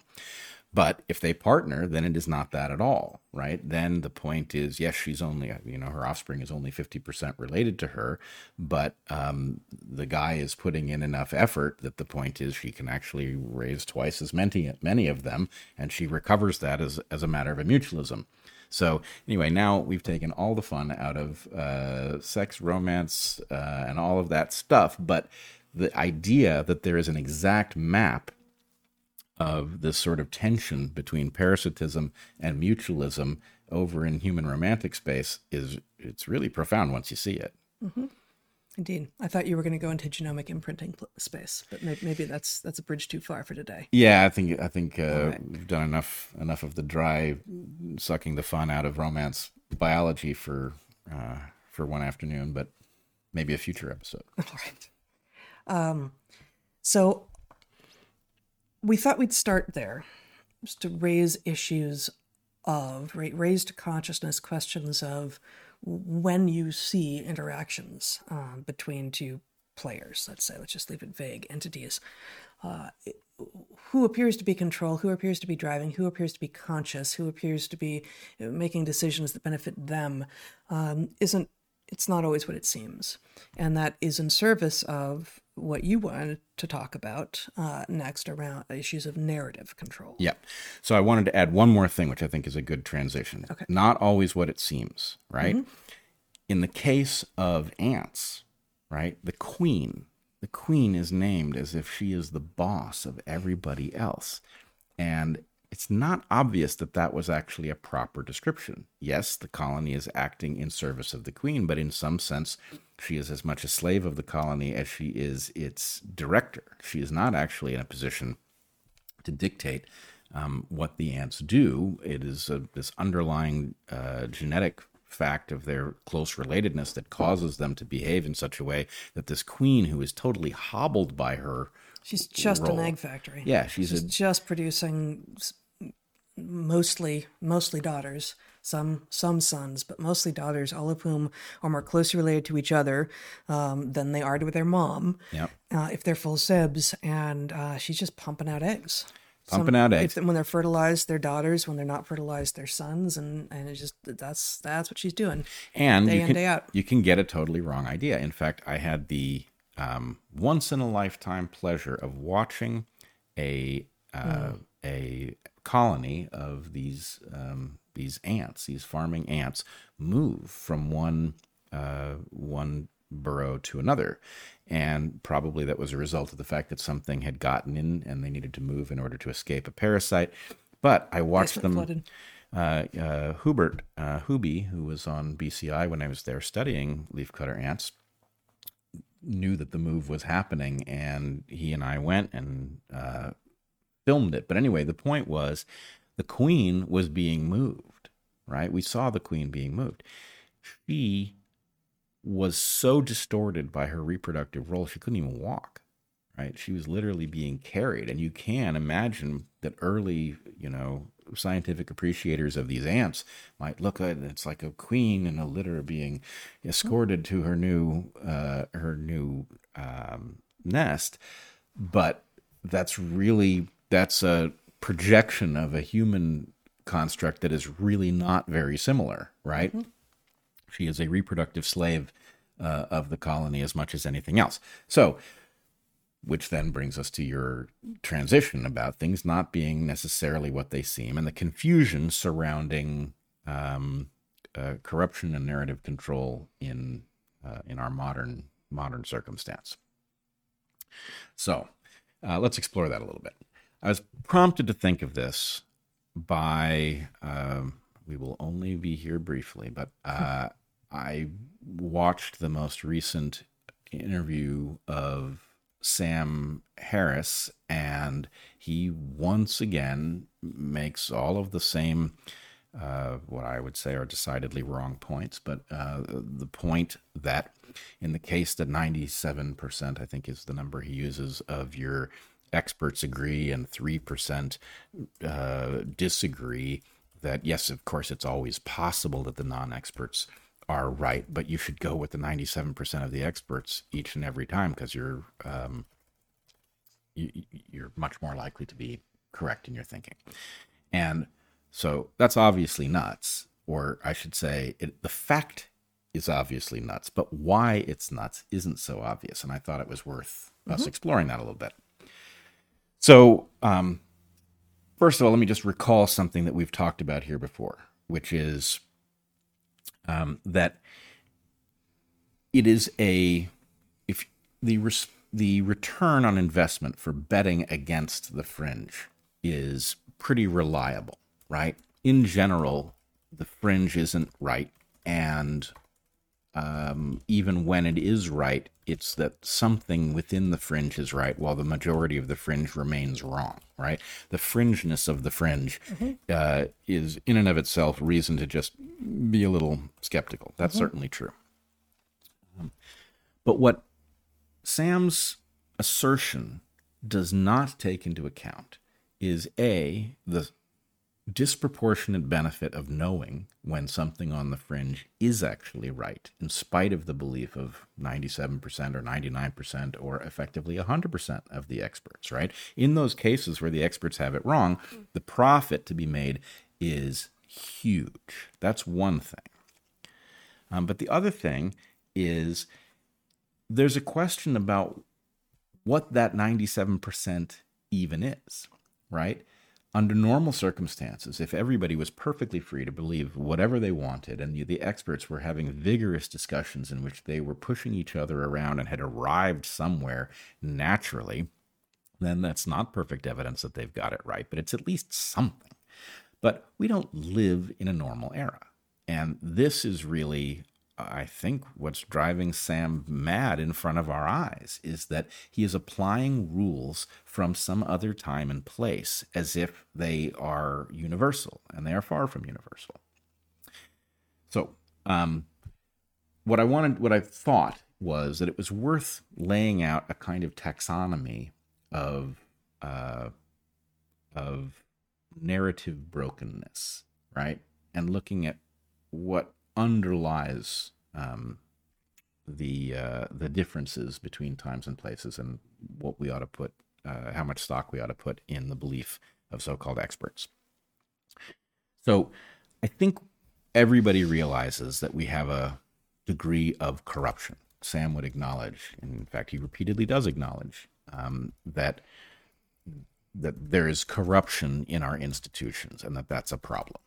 But if they partner, then it is not that at all, right? Then the point is, yes, she's only, you know, her offspring is only 50% related to her, but um, the guy is putting in enough effort that the point is she can actually raise twice as many, many of them, and she recovers that as, as a matter of a mutualism. So anyway, now we've taken all the fun out of uh, sex, romance, uh, and all of that stuff. But the idea that there is an exact map of this sort of tension between parasitism and mutualism over in human romantic space is it's really profound once you see it. Mm-hmm. Indeed, I thought you were going to go into genomic imprinting space, but maybe, that's that's a bridge too far for today. Yeah, I think I think uh, right. we've done enough enough of the dry sucking the fun out of romance biology for uh, for one afternoon, but maybe a future episode. All right. Um, so we thought we'd start there, just to raise issues of raise to consciousness questions of when you see interactions um, between two players, let's say, let's just leave it vague, entities, uh, who appears to be control, who appears to be driving, who appears to be conscious, who appears to be making decisions that benefit them, um, isn't it's not always what it seems. And that is in service of what you wanted to talk about uh, next around issues of narrative control. Yeah. So I wanted to add one more thing, which I think is a good transition. Okay. Not always what it seems, right? Mm-hmm. In the case of ants, right, the queen, the queen is named as if she is the boss of everybody else. And it's not obvious that that was actually a proper description. Yes, the colony is acting in service of the queen, but in some sense, she is as much a slave of the colony as she is its director. She is not actually in a position to dictate um, what the ants do. It is a, this underlying uh, genetic fact of their close relatedness that causes them to behave in such a way that this queen, who is totally hobbled by her. She's just role, an egg factory. Yeah, she's, she's a, just producing mostly mostly daughters some some sons but mostly daughters all of whom are more closely related to each other um, than they are to their mom. Yep. uh, if they're full sibs and uh, she's just pumping out eggs. Pumping some, out eggs. if, when they're fertilized they're daughters. When they're not fertilized they're sons. And and it's just that's that's what she's doing. And day you in can, day out. you can get a totally wrong idea. In fact i had the um, once in a lifetime pleasure of watching a uh, mm. a colony of these um, these ants, these farming ants, move from one uh, one burrow to another, and probably that was a result of the fact that something had gotten in and they needed to move in order to escape a parasite. But I watched them. Uh, uh, Hubert uh, who was on BCI when I was there studying leafcutter ants, knew that the move was happening, and he and I went and uh, filmed it. But anyway, the point was the queen was being moved, right? We saw the queen being moved. She was so distorted by her reproductive role, she couldn't even walk, right? She was literally being carried. And you can imagine that early, you know, scientific appreciators of these ants might look at it, it's like a queen in a litter being escorted to her new uh, her new um, nest but that's really that's a projection of a human construct that is really not very similar, right? Mm-hmm. She is a reproductive slave uh, of the colony as much as anything else. So, which then brings us to your transition about things not being necessarily what they seem and the confusion surrounding um, uh, corruption and narrative control in uh, in our modern modern circumstance. So uh, let's explore that a little bit. I was prompted to think of this by um, we will only be here briefly, but uh, I watched the most recent interview of Sam Harris, and he once again makes all of the same, uh, what I would say are decidedly wrong points. But uh, the point that in the case that 97%, I think is the number he uses, of your experts agree and 3% uh, disagree, that yes, of course, it's always possible that the non experts are right, but you should go with the 97% of the experts each and every time because you're um, you, you're much more likely to be correct in your thinking. And so that's obviously nuts, or I should say, it, the fact is obviously nuts, but why it's nuts isn't so obvious. And I thought it was worth mm-hmm. us exploring that a little bit. So, um, first of all, let me just recall something that we've talked about here before, which is um, that it is a if the res- the return on investment for betting against the fringe is pretty reliable, right? In general, the fringe isn't right, and um, even when it is right, it's that something within the fringe is right, while the majority of the fringe remains wrong. Right? The fringeness of the fringe mm-hmm. uh, is, in and of itself, reason to just be a little skeptical. That's mm-hmm. certainly true. Um, but what Sam's assertion does not take into account is a the disproportionate benefit of knowing when something on the fringe is actually right, in spite of the belief of 97% or 99% or effectively 100% of the experts, right? In those cases where the experts have it wrong, the profit to be made is huge. That's one thing. Um, but the other thing is there's a question about what that 97% even is, right? Under normal circumstances, if everybody was perfectly free to believe whatever they wanted, and the, the, experts were having vigorous discussions in which they were pushing each other around and had arrived somewhere naturally, then that's not perfect evidence that they've got it right, but it's at least something. But we don't live in a normal era. And this is really I think what's driving Sam mad in front of our eyes is that he is applying rules from some other time and place as if they are universal, and they are far from universal. So, um, what I wanted, what I thought was that it was worth laying out a kind of taxonomy of uh, of narrative brokenness, right, and looking at what underlies um, the uh, the differences between times and places and what we ought to put, uh, how much stock we ought to put in the belief of so-called experts. So, I think everybody realizes that we have a degree of corruption. Sam would acknowledge, and in fact, he repeatedly does acknowledge um, that that there is corruption in our institutions and that that's a problem.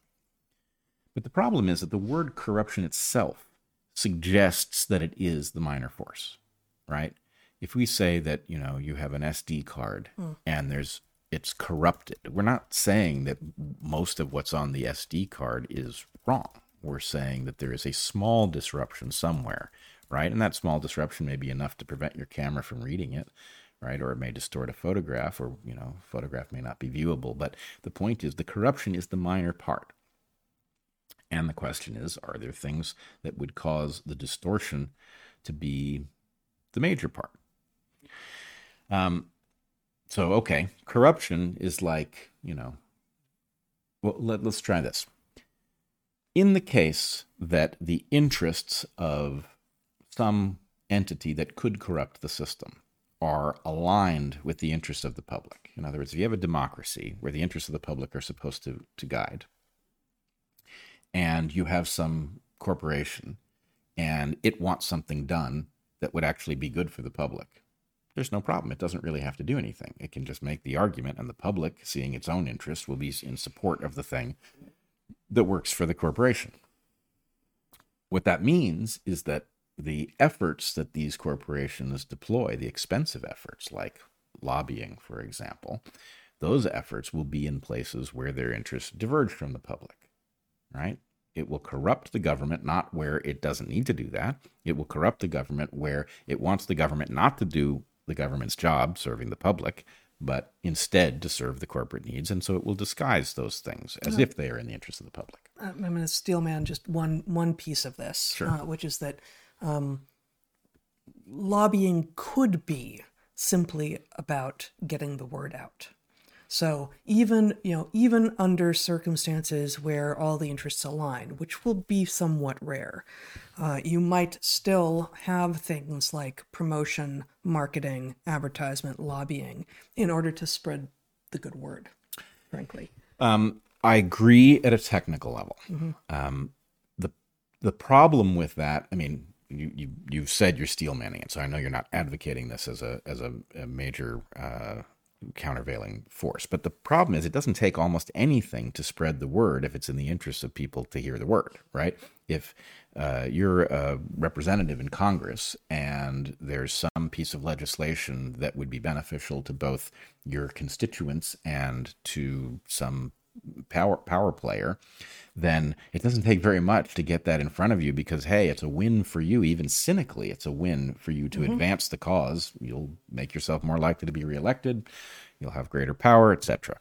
But the problem is that the word corruption itself suggests that it is the minor force, right? If we say that, you know, you have an SD card mm. and there's it's corrupted, we're not saying that most of what's on the SD card is wrong. We're saying that there is a small disruption somewhere, right? And that small disruption may be enough to prevent your camera from reading it, right? Or it may distort a photograph, or, you know, photograph may not be viewable. But the point is, the corruption is the minor part. And the question is are there things that would cause the distortion to be the major part? Um, so, okay, corruption is like, you know, well, let, let's try this. In the case that the interests of some entity that could corrupt the system are aligned with the interests of the public. In other words, if you have a democracy where the interests of the public are supposed to, to guide, and you have some corporation and it wants something done that would actually be good for the public, there's no problem. It doesn't really have to do anything. It can just make the argument, and the public, seeing its own interest, will be in support of the thing that works for the corporation. What that means is that the efforts that these corporations deploy, the expensive efforts like lobbying, for example, those efforts will be in places where their interests diverge from the public, right? It will corrupt the government, not where it doesn't need to do that. It will corrupt the government where it wants the government not to do the government's job, serving the public, but instead to serve the corporate needs. And so it will disguise those things as if they are in the interest of the public. I'm going to steel man just one one piece of this, Sure. uh, which is that um, lobbying could be simply about getting the word out. So even you know even under circumstances where all the interests align, which will be somewhat rare, uh, you might still have things like promotion, marketing, advertisement, lobbying in order to spread the good word. Frankly, Um, I agree at a technical level. Um, the the problem with that, I mean, you, you you've said you're steel manning it, so I know you're not advocating this as a as a, a major uh, countervailing force. But the problem is, it doesn't take almost anything to spread the word if it's in the interest of people to hear the word, right? If uh, you're a representative in Congress and there's some piece of legislation that would be beneficial to both your constituents and to some power power player, then it doesn't take very much to get that in front of you because hey, it's a win for you. Even cynically, it's a win for you to advance the cause. You'll make yourself more likely to be reelected. You'll have greater power, etc.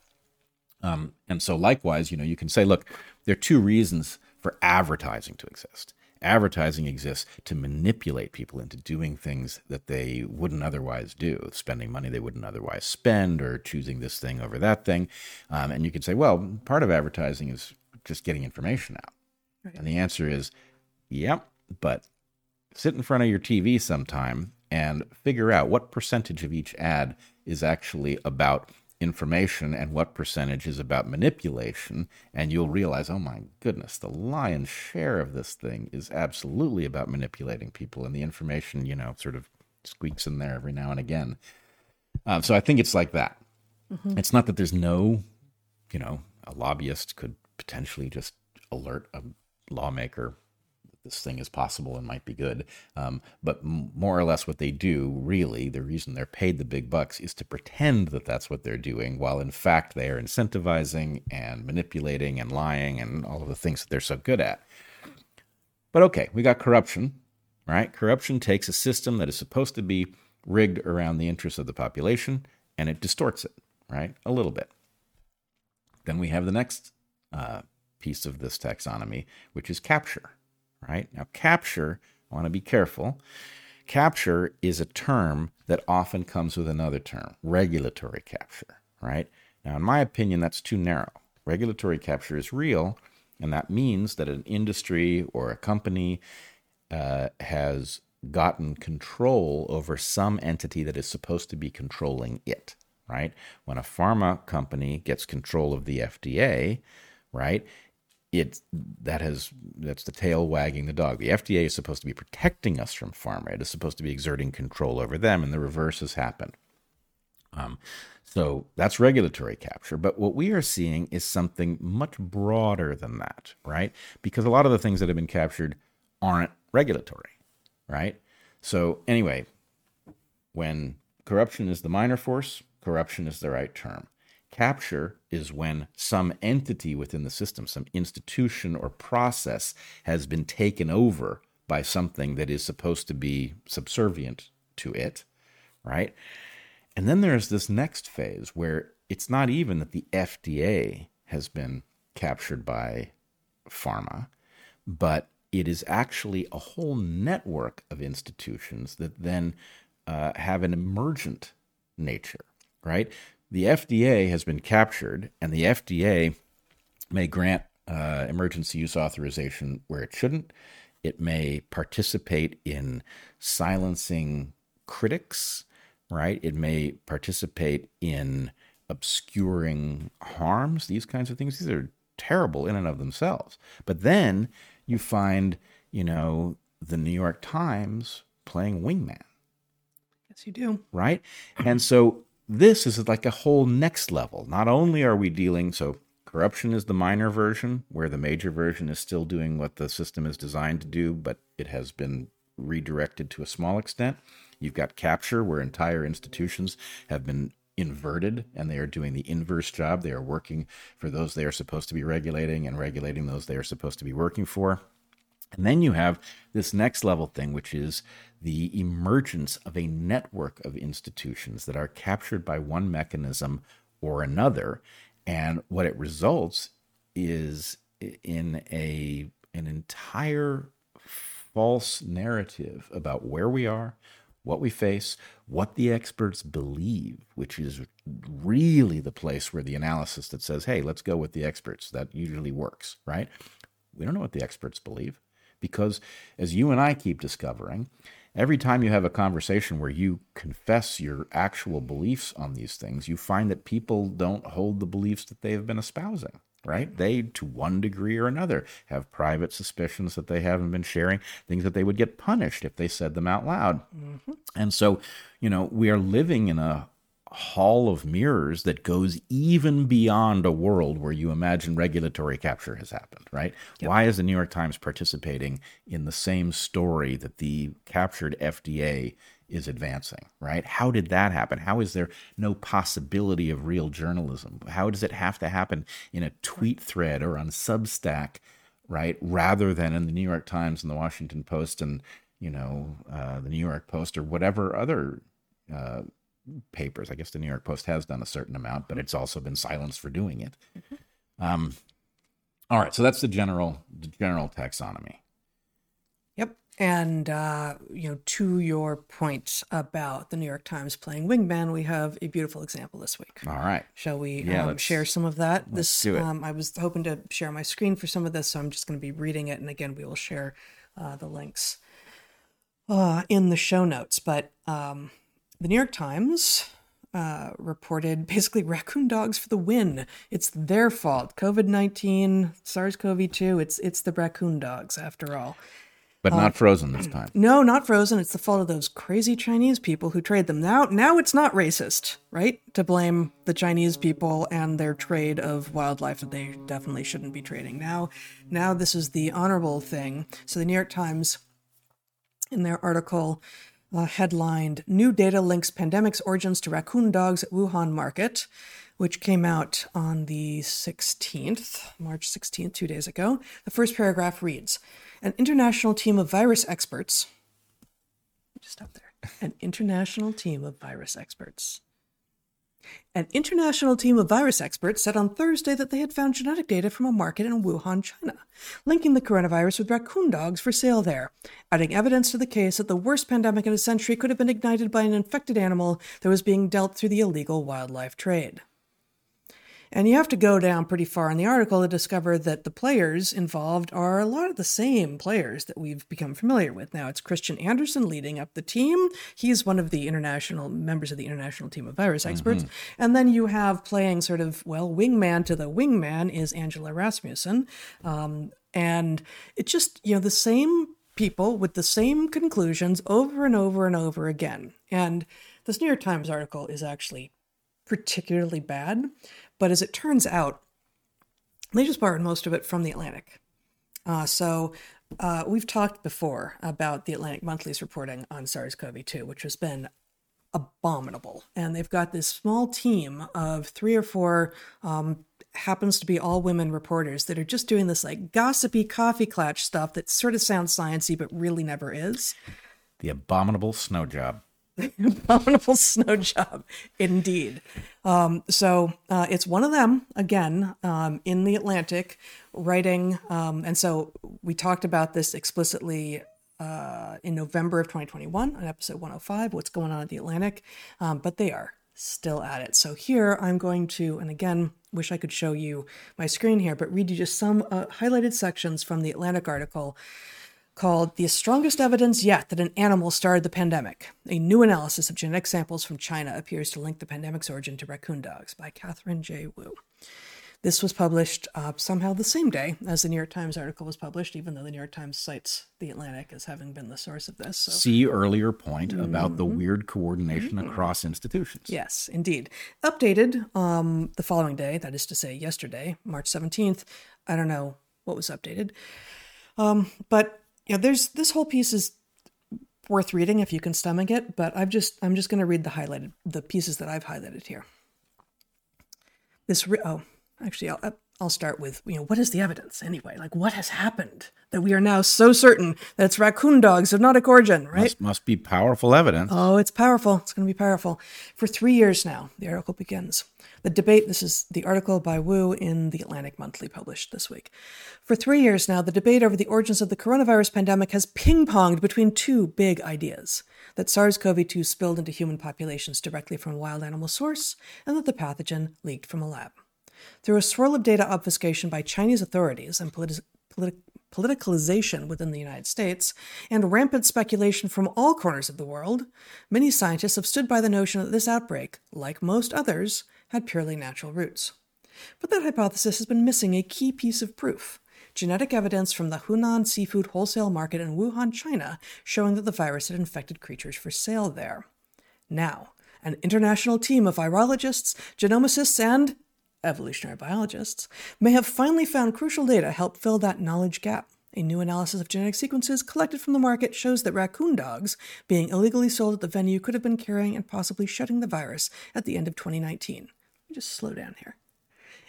Um, and so, likewise, you know, you can say, look, there are two reasons for advertising to exist. Advertising exists to manipulate people into doing things that they wouldn't otherwise do, spending money they wouldn't otherwise spend, or choosing this thing over that thing. Um, and you could say, well, part of advertising is just getting information out. And the answer is, yep, but sit in front of your TV sometime and figure out what percentage of each ad is actually about information and what percentage is about manipulation. And you'll realize, oh my goodness, the lion's share of this thing is absolutely about manipulating people. And the information, you know, sort of squeaks in there every now and again. Um, so I think it's like that. It's not that there's no, you know, a lobbyist could potentially just alert a lawmaker this thing is possible and might be good. Um, but m- more or less, what they do, really, the reason they're paid the big bucks is to pretend that that's what they're doing, while in fact they are incentivizing and manipulating and lying and all of the things that they're so good at. But okay, we got corruption, right? Corruption takes a system that is supposed to be rigged around the interests of the population and it distorts it, right? A little bit. Then we have the next uh, piece of this taxonomy, which is capture right? Now, capture, I want to be careful. Capture is a term that often comes with another term, regulatory capture, right? Now, in my opinion, that's too narrow. Regulatory capture is real, and that means that an industry or a company uh, has gotten control over some entity that is supposed to be controlling it, right? When a pharma company gets control of the FDA, right? It that has that's the tail wagging the dog. The FDA is supposed to be protecting us from pharma. It is supposed to be exerting control over them, and the reverse has happened. Um, so that's regulatory capture. But what we are seeing is something much broader than that, right? Because a lot of the things that have been captured aren't regulatory, right? So anyway, when corruption is the minor force, corruption is the right term. Capture is when some entity within the system, some institution or process has been taken over by something that is supposed to be subservient to it, right? And then there's this next phase where it's not even that the FDA has been captured by pharma, but it is actually a whole network of institutions that then uh, have an emergent nature, right? The FDA has been captured, and the FDA may grant uh, emergency use authorization where it shouldn't. It may participate in silencing critics, right? It may participate in obscuring harms, these kinds of things. These are terrible in and of themselves. But then you find, you know, the New York Times playing wingman, Yes, you do. Right. And so this is like a whole next level. Not only are we dealing, so corruption is the minor version, where the major version is still doing what the system is designed to do, but it has been redirected to a small extent. You've got capture, where entire institutions have been inverted and they are doing the inverse job. They are working for those they are supposed to be regulating and regulating those they are supposed to be working for. And then you have this next level thing, which is the emergence of a network of institutions that are captured by one mechanism or another. And what it results is in a an entire false narrative about where we are, what we face, what the experts believe, which is really the place where the analysis that says, hey, let's go with the experts, that usually works, right? We don't know what the experts believe because, as you and I keep discovering, every time you have a conversation where you confess your actual beliefs on these things, you find that people don't hold the beliefs that they have been espousing right? They, to one degree or another, have private suspicions that they haven't been sharing, things that they would get punished if they said them out loud. Mm-hmm. And so, you know, we are living in a hall of mirrors that goes even beyond a world where you imagine regulatory capture has happened, right? Yep. Why is the New York Times participating in the same story that the captured FDA is advancing, right? How did that happen? How is there no possibility of real journalism? How does it have to happen in a tweet thread or on Substack, right? Rather than in the New York Times and the Washington Post and, you know, uh, the New York Post or whatever other uh, papers. I guess the New York Post has done a certain amount, but it's also been silenced for doing it. Mm-hmm. Um, all right, so that's the general the general taxonomy. Yep, and uh, you know, to your point about the New York Times playing wingman, we have a beautiful example this week. All right, shall we yeah, um, share some of that? This um, I was hoping to share my screen for some of this, so I'm just going to be reading it, and again, we will share uh, the links uh, in the show notes. But um, the New York Times uh, reported basically raccoon dogs for the win. It's their fault. COVID nineteen, SARS CoV two. It's it's the raccoon dogs after all. But not uh, frozen this time. No, not frozen. It's the fault of those crazy Chinese people who trade them. Now, now it's not racist, right? To blame the Chinese people and their trade of wildlife that they definitely shouldn't be trading. Now, now this is the honorable thing. So the New York Times, in their article, uh, headlined New Data Links Pandemic's Origins to Raccoon Dogs at Wuhan Market, which came out on the 16th, March 16th, two days ago. The first paragraph reads An international team of virus experts, just stop there, an international team of virus experts an international team of virus experts said on Thursday that they had found genetic data from a market in Wuhan, China, linking the coronavirus with raccoon dogs for sale there, adding evidence to the case that the worst pandemic in a century could have been ignited by an infected animal that was being dealt through the illegal wildlife trade. And you have to go down pretty far in the article to discover that the players involved are a lot of the same players that we've become familiar with. Now, it's Kristian Andersen leading up the team. He's one of the international members of the international team of virus mm-hmm. experts. Mm-hmm. And then you have playing sort of, well, wingman to the wingman is Angela Rasmussen. Um, and it's just, you know, the same people with the same conclusions over and over and over again. And this New York Times article is actually particularly bad but as it turns out, they just borrowed most of it from the Atlantic. Uh, so uh, we've talked before about the Atlantic Monthly's reporting on SARS CoV 2, which has been abominable. And they've got this small team of three or four, um, happens to be all women reporters that are just doing this like gossipy coffee clutch stuff that sort of sounds sciency, but really never is. The abominable snow job. abominable snow job, indeed. Um, so uh, it's one of them again um, in the Atlantic, writing. Um, and so we talked about this explicitly uh, in November of 2021 on episode 105. What's going on at the Atlantic? Um, but they are still at it. So here I'm going to, and again, wish I could show you my screen here, but read you just some uh, highlighted sections from the Atlantic article called The Strongest Evidence Yet That an Animal Started the Pandemic. A new analysis of genetic samples from China appears to link the pandemic's origin to raccoon dogs by Katherine J. Wu. This was published uh, somehow the same day as the New York Times article was published, even though the New York Times cites The Atlantic as having been the source of this. So. See earlier point about the weird coordination across institutions. Yes, indeed. Updated um, the following day, that is to say, yesterday, March 17th. I don't know what was updated. Um, but yeah, there's this whole piece is worth reading if you can stomach it, but I've just I'm just going to read the highlighted the pieces that I've highlighted here. This re- oh, actually I'll uh, I'll start with you know what is the evidence anyway? Like what has happened that we are now so certain that it's raccoon dogs of Nordic origin, right? Must, must be powerful evidence. Oh, it's powerful. It's going to be powerful. For three years now, the article begins. The debate, this is the article by Wu in the Atlantic Monthly published this week. For three years now, the debate over the origins of the coronavirus pandemic has ping ponged between two big ideas that SARS CoV 2 spilled into human populations directly from a wild animal source, and that the pathogen leaked from a lab. Through a swirl of data obfuscation by Chinese authorities and politi- politi- politicalization within the United States, and rampant speculation from all corners of the world, many scientists have stood by the notion that this outbreak, like most others, had purely natural roots. But that hypothesis has been missing a key piece of proof genetic evidence from the Huanan seafood wholesale market in Wuhan, China, showing that the virus had infected creatures for sale there. Now, an international team of virologists, genomicists, and evolutionary biologists may have finally found crucial data to help fill that knowledge gap. A new analysis of genetic sequences collected from the market shows that raccoon dogs being illegally sold at the venue could have been carrying and possibly shedding the virus at the end of 2019. Let me just slow down here.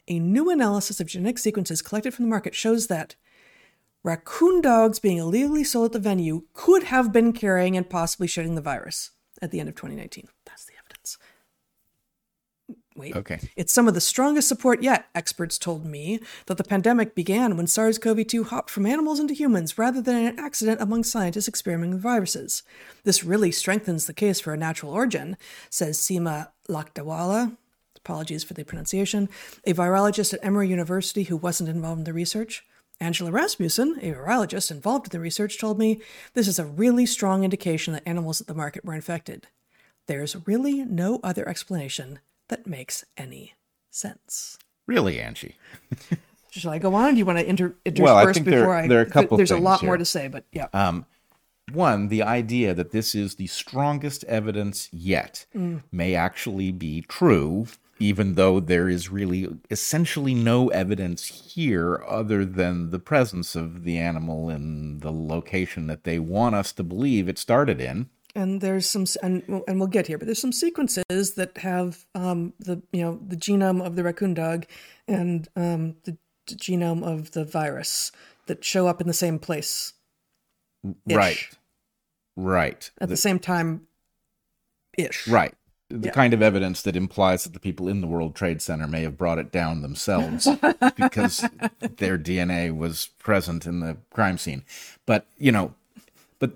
A new analysis of genetic sequences collected from the market shows that raccoon dogs being illegally sold at the venue could have been carrying and possibly shedding the virus at the end of 2019. That's the evidence. Wait. Okay. It's some of the strongest support yet, experts told me, that the pandemic began when SARS CoV 2 hopped from animals into humans rather than an accident among scientists experimenting with viruses. This really strengthens the case for a natural origin, says Seema Lakdawala. Apologies for the pronunciation. A virologist at Emory University who wasn't involved in the research. Angela Rasmussen, a virologist involved in the research, told me this is a really strong indication that animals at the market were infected. There's really no other explanation that makes any sense. Really, Angie? Shall I go on? Do you want to inter- intersperse Well, I think there- before I? there are a couple There's a lot here. more to say, but yeah. Um, one, the idea that this is the strongest evidence yet Mm. may actually be true, even though there is really essentially no evidence here other than the presence of the animal in the location that they want us to believe it started in. And there's some and, and we'll get here but there's some sequences that have um, the you know the genome of the raccoon dog and um, the, the genome of the virus that show up in the same place Right. Right. at the, same time ish Right. The Yeah. kind of evidence that implies that the people in the World Trade Center may have brought it down themselves because their DNA was present in the crime scene. But, you know, but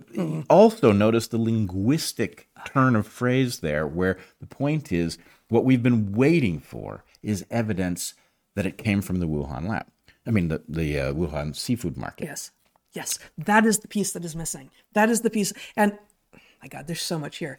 also notice the linguistic turn of phrase there, where the point is what we've been waiting for is evidence that it came from the Wuhan lab. I mean, the, the uh, Wuhan seafood market. yes. Yes. That is the piece that is missing. That is the piece and my god there's so much here.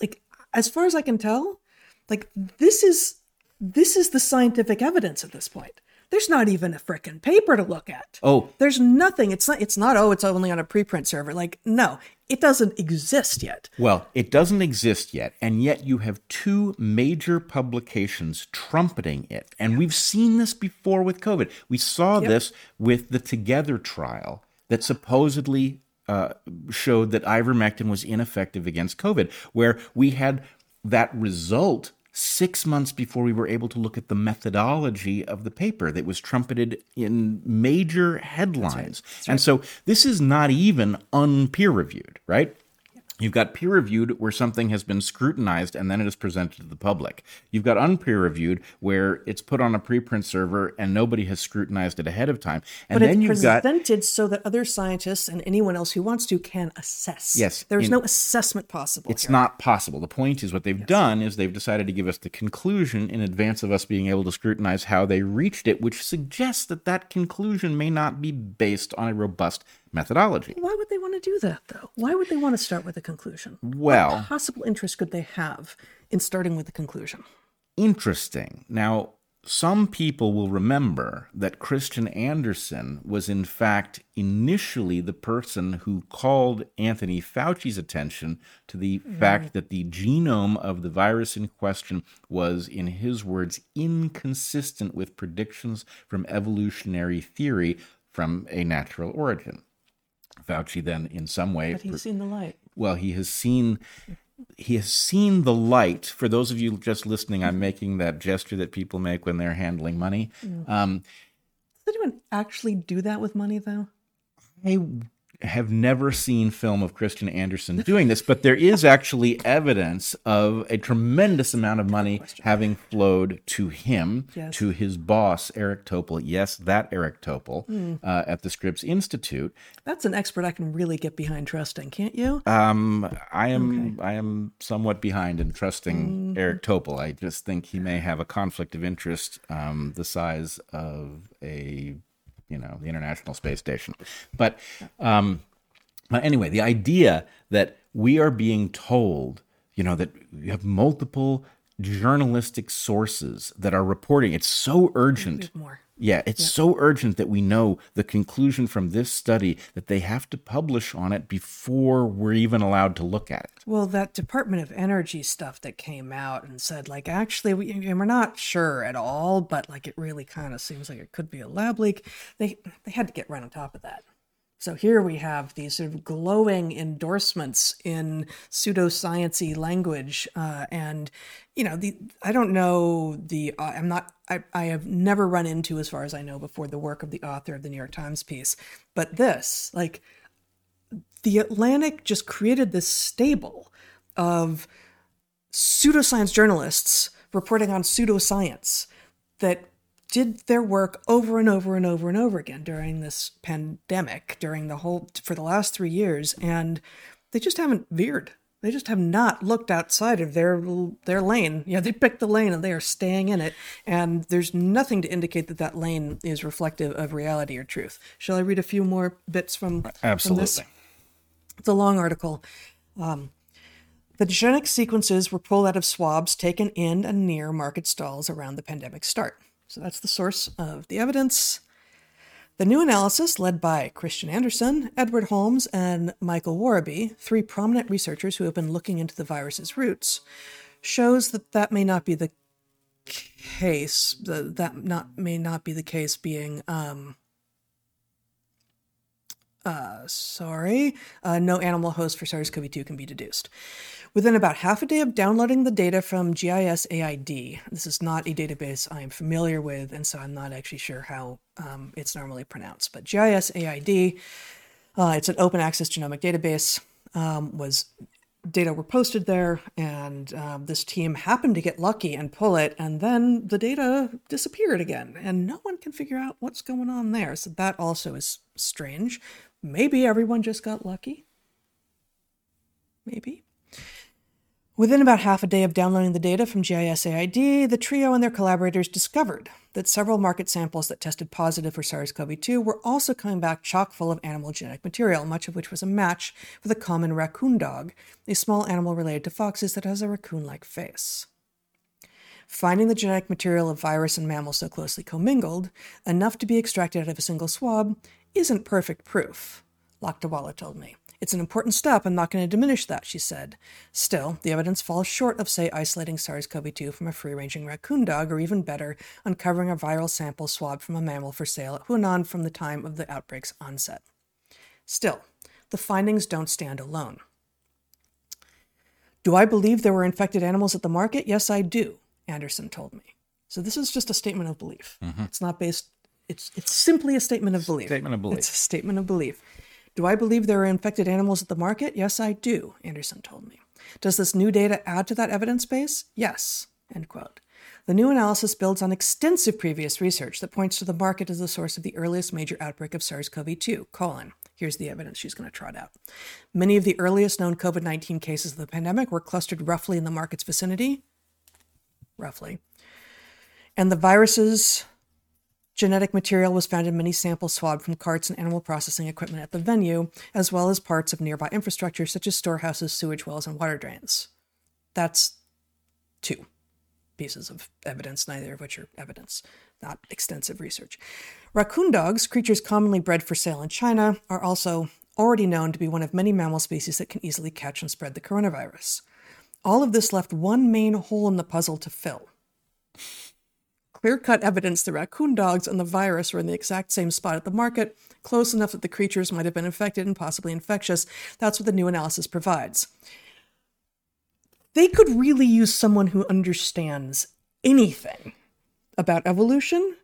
Like as far as i can tell like this is this is the scientific evidence at this point there's not even a frickin' paper to look at Oh, There's nothing. It's not. It's not. Oh, it's only on a preprint server. Like, no, it doesn't exist yet. Well, it doesn't exist yet, and yet you have two major publications trumpeting it. And we've seen this before with COVID. We saw this with the Together trial that supposedly uh, showed that ivermectin was ineffective against COVID, where we had that result six months before we were able to look at the methodology of the paper that was trumpeted in major headlines. And so this is not even unpeer reviewed, right? You've got peer reviewed where something has been scrutinized and then it is presented to the public. You've got unpeer reviewed where it's put on a preprint server and nobody has scrutinized it ahead of time. And But then it's you've got presented so that other scientists and anyone else who wants to can assess. Yes, There is in- no assessment possible. It's here. not possible. The point is what they've done is they've decided to give us the conclusion in advance of us being able to scrutinize how they reached it, which suggests that that conclusion may not be based on a robust methodology. Why would they want to do that, though? Why would they want to start with a conclusion? Well- what possible interest could they have in starting with a conclusion? Interesting. Now, some people will remember that Kristian Andersen was, in fact, initially the person who called Anthony Fauci's attention to the mm. fact that the genome of the virus in question was, in his words, inconsistent with predictions from evolutionary theory from a natural origin. Fauci then, in some way, but he's seen the light. Well, he has seen he has seen the light. For those of you just listening, I'm making that gesture that people make when they're handling money. Mm. Um, Does anyone actually do that with money, though? I have never seen film of Kristian Andersen doing this, but there is actually evidence of a tremendous amount of money having flowed to him, yes. to his boss, Eric Topol. Yes, that Eric Topol mm. uh, at the Scripps Institute. That's an expert I can really get behind trusting, can't you? Um, I am. Okay. I am somewhat behind in trusting mm. Eric Topol. I just think he may have a conflict of interest um, the size of a you know the International Space Station. But um, but anyway, the idea that we are being told, you know, that you have multiple journalistic sources that are reporting. It's so urgent. More. Yeah, it's yep. so urgent that we know the conclusion from this study that they have to publish on it before we're even allowed to look at it. Well, that Department of Energy stuff that came out and said, like, actually, we, we're not sure at all, but like, it really kind of seems like it could be a lab leak. They they had to get right on top of that. So here we have these sort of glowing endorsements in pseudosciency language, uh, and you know, the I don't know the uh, I'm not I I have never run into, as far as I know, before the work of the author of the New York Times piece, but this like the Atlantic just created this stable of pseudoscience journalists reporting on pseudoscience that did their work over and over and over and over again during this pandemic, during the whole, for the last three years. And they just haven't veered. They just have not looked outside of their their lane. Yeah, they picked the lane and they are staying in it. And there's nothing to indicate that that lane is reflective of reality or truth. Shall I read a few more bits from, Absolutely. From it's a long article. Um, the genetic sequences were pulled out of swabs taken in and near market stalls around the pandemic start. So that's the source of the evidence. The new analysis, led by Kristian Andersen, Edward Holmes, and Michael Worobey, three prominent researchers who have been looking into the virus's roots, shows that that may not be the case. That not may not be the case being um, uh, sorry, uh, no animal host for SARS CoV 2 can be deduced. Within about half a day of downloading the data from GISAID, this is not a database I am familiar with, and so I'm not actually sure how um, it's normally pronounced, but GISAID, uh, it's an open access genomic database, um, was data were posted there, and um, this team happened to get lucky and pull it, and then the data disappeared again, and no one can figure out what's going on there. So that also is strange. Maybe everyone just got lucky. Maybe. Within about half a day of downloading the data from GISAID, the trio and their collaborators discovered that several market samples that tested positive for SARS CoV 2 were also coming back chock full of animal genetic material, much of which was a match for the common raccoon dog, a small animal related to foxes that has a raccoon like face. Finding the genetic material of virus and mammal so closely commingled, enough to be extracted out of a single swab, isn't perfect proof, Lakdawala told me. It's an important step. I'm not going to diminish that, she said. Still, the evidence falls short of, say, isolating SARS CoV 2 from a free ranging raccoon dog, or even better, uncovering a viral sample swabbed from a mammal for sale at Huanan from the time of the outbreak's onset. Still, the findings don't stand alone. Do I believe there were infected animals at the market? Yes, I do, Andersen told me. So this is just a statement of belief. Mm-hmm. It's not based it's it's simply a statement of belief. Statement of belief. It's a statement of belief. Do I believe there are infected animals at the market? Yes, I do, Andersen told me. Does this new data add to that evidence base? Yes. End quote. The new analysis builds on extensive previous research that points to the market as the source of the earliest major outbreak of SARS-CoV-2, colon. Here's the evidence she's going to trot out. Many of the earliest known COVID-19 cases of the pandemic were clustered roughly in the market's vicinity, roughly. And the viruses Genetic material was found in many samples swabbed from carts and animal processing equipment at the venue, as well as parts of nearby infrastructure such as storehouses, sewage wells, and water drains. That's two. pieces of evidence, neither of which are evidence, not extensive research. Raccoon dogs, creatures commonly bred for sale in China, are also already known to be one of many mammal species that can easily catch and spread the coronavirus. All of this left one main hole in the puzzle to fill. Clear cut evidence the raccoon dogs and the virus were in the exact same spot at the market, close enough that the creatures might have been infected and possibly infectious. That's what the new analysis provides. They could really use someone who understands anything about evolution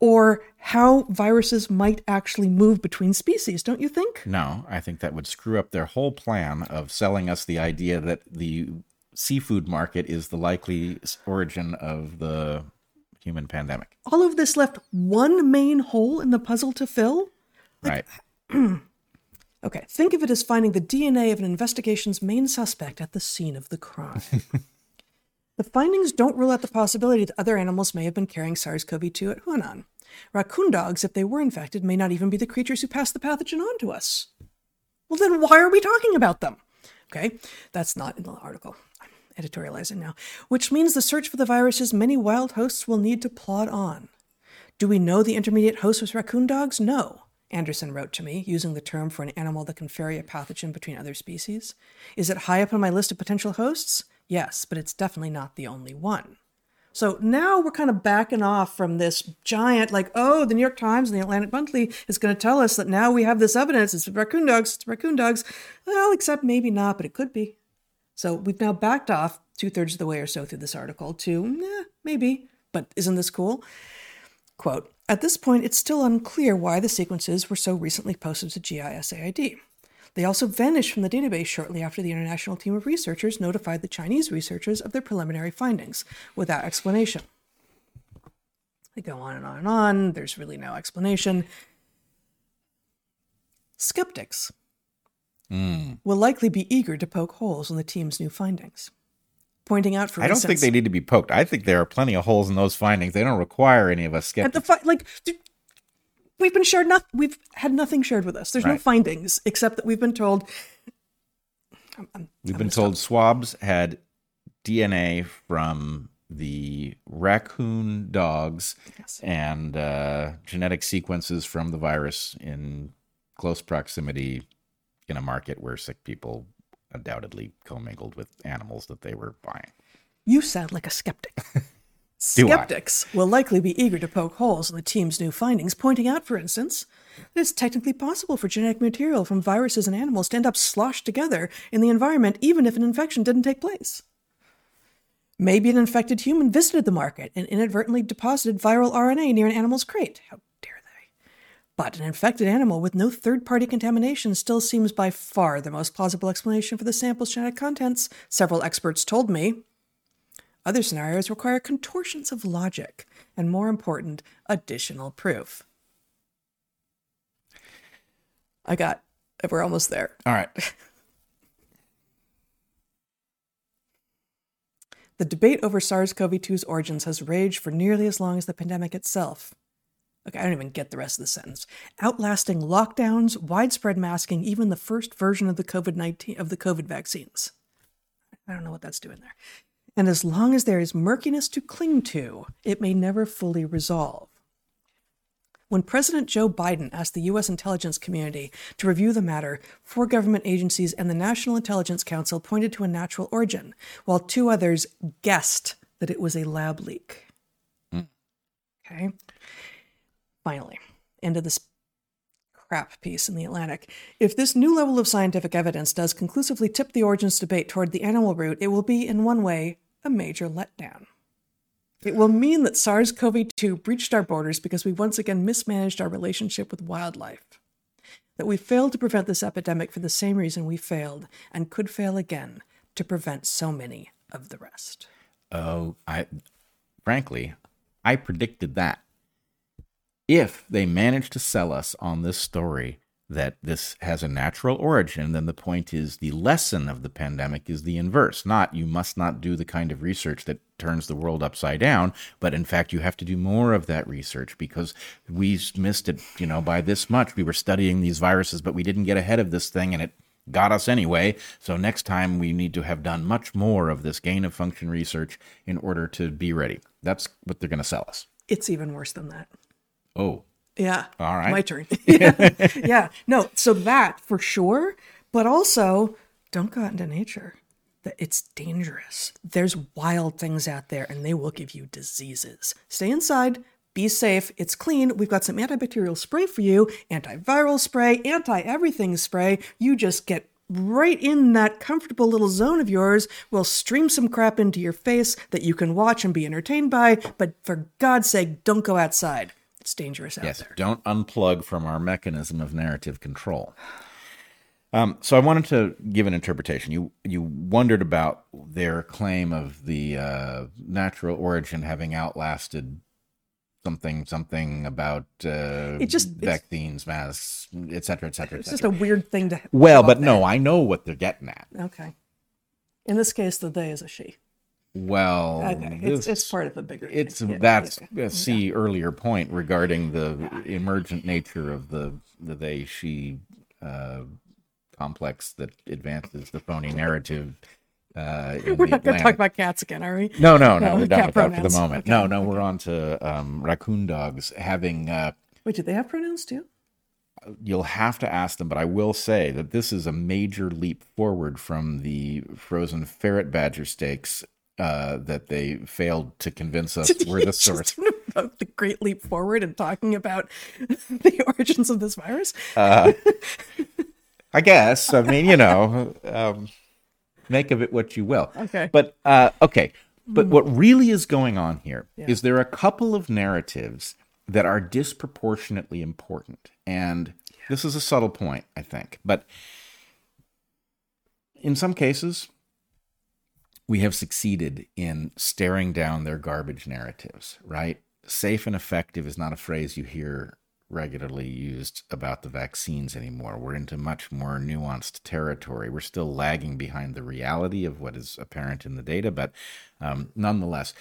or how viruses might actually move between species, don't you think? No, I think that would screw up their whole plan of selling us the idea that the seafood market is the likely origin of the human pandemic. All of this left one main hole in the puzzle to fill? Right. Okay, think of it as finding the DNA of an investigation's main suspect at the scene of the crime. the findings don't rule out the possibility that other animals may have been carrying SARS CoV 2 at Huanan. Raccoon dogs, if they were infected, may not even be the creatures who passed the pathogen on to us. Well, then why are we talking about them? Okay, that's not in the article. Editorializing now. Which means the search for the virus's many wild hosts will need to plod on. Do we know the intermediate host was raccoon dogs? No. Andersen wrote to me, using the term for an animal that can ferry a pathogen between other species. Is it high up on my list of potential hosts? Yes, but it's definitely not the only one. So now we're kind of backing off from this giant, like, oh, the New York Times and the Atlantic Monthly is going to tell us that now we have this evidence. It's raccoon dogs, it's raccoon dogs. Well, except maybe not, but it could be. So we've now backed off two thirds of the way or so through this article to, eh, maybe, but isn't this cool? Quote, at this point, it's still unclear why the sequences were so recently posted to GISAID. They also vanished from the database shortly after the international team of researchers notified the Chinese researchers of their preliminary findings without explanation. They go on and on and on. There's really no explanation. Skeptics Mm. will likely be eager to poke holes in the team's new findings, pointing out, for I don't think they need to be poked. I think there are plenty of holes in those findings. They don't require any of us at the fi- like we've been shared nothing we've had nothing shared with us there's no findings except that we've been told I'm- I'm- We've I'm been told swabs had DNA from the raccoon dogs Yes. and uh, genetic sequences from the virus in close proximity in a market where sick people undoubtedly commingled with animals that they were buying. you sound like a skeptic skeptics will likely be eager to poke holes in the team's new findings pointing out for instance that it's technically possible for genetic material from viruses and animals to end up sloshed together in the environment even if an infection didn't take place Maybe an infected human visited the market and inadvertently deposited viral RNA near an animal's crate. How? But an infected animal with no third party contamination still seems by far the most plausible explanation for the sample's genetic contents, several experts told me. Other scenarios require contortions of logic and, more important, additional proof. I got, we're almost there. All right. The debate over SARS CoV 2's origins has raged for nearly as long as the pandemic itself. Okay, I don't even get the rest of the sentence. Outlasting lockdowns, widespread masking, even the first version of the COVID 19 of the COVID vaccines. I don't know what that's doing there. And as long as there is murkiness to cling to, it may never fully resolve. When President Joe Biden asked the U.S. intelligence community to review the matter, four government agencies and the National Intelligence Council pointed to a natural origin, while two others guessed that it was a lab leak. Hmm. Okay. Finally, end of this crap piece in the Atlantic. If this new level of scientific evidence does conclusively tip the origins debate toward the animal route, it will be, in one way, a major letdown. It will mean that SARS CoV 2 breached our borders because we once again mismanaged our relationship with wildlife. That we failed to prevent this epidemic for the same reason we failed, and could fail again, to prevent so many of the rest. Oh, I frankly, I predicted that. If they manage to sell us on this story that this has a natural origin, then the point is the lesson of the pandemic is the inverse. Not you must not do the kind of research that turns the world upside down, but in fact you have to do more of that research because we missed it, you know, by this much. We were studying these viruses, but we didn't get ahead of this thing and it got us anyway. So next time we need to have done much more of this gain of function research in order to be ready. That's what they're going to sell us. It's even worse than that. Oh, Yeah. All right. My turn. yeah. yeah. No, so that for sure, but also don't go out into nature. It's dangerous. There's wild things out there and they will give you diseases. Stay inside, be safe. It's clean. We've got some antibacterial spray for you, antiviral spray, anti everything spray. You just get right in that comfortable little zone of yours. We'll stream some crap into your face that you can watch and be entertained by, but for God's sake, don't go outside. It's dangerous out Yes, there. don't unplug from our mechanism of narrative control. Um, so I wanted to give an interpretation. You you wondered about their claim of the uh, natural origin having outlasted something something about uh, It just- vaccines, masks, et cetera, et cetera, et It's just a weird thing to. well, but no, I know what they're getting at. Okay. In this case, the they is a she. Well, Okay. It's, this- it's part of the bigger. it's thing. Yeah, that's yeah. a see earlier point regarding the emergent nature of the the they she uh, complex that advances the phony narrative. Uh, We're not going to talk about cats again, are we? No, no, no. No, we're done with that for the moment. Okay. No, no, we're on to um, raccoon dogs having. Uh, Wait, do they have pronouns too? you'll have to ask them, but I will say that this is a major leap forward from the frozen ferret badger steaks uh, that they failed to convince us were the source. about the great leap forward and talking about the origins of this virus. Uh, I guess. I mean, you know, um, make of it what you will. Okay. But uh, okay. But what really is going on here is Yeah. there are a couple of narratives that are disproportionately important, and this is a subtle point, I think. But in some cases, we have succeeded in staring down their garbage narratives. Right? Safe and effective is not a phrase you hear regularly used about the vaccines anymore. We're into much more nuanced territory. We're still lagging behind the reality of what is apparent in the data, but um, nonetheless,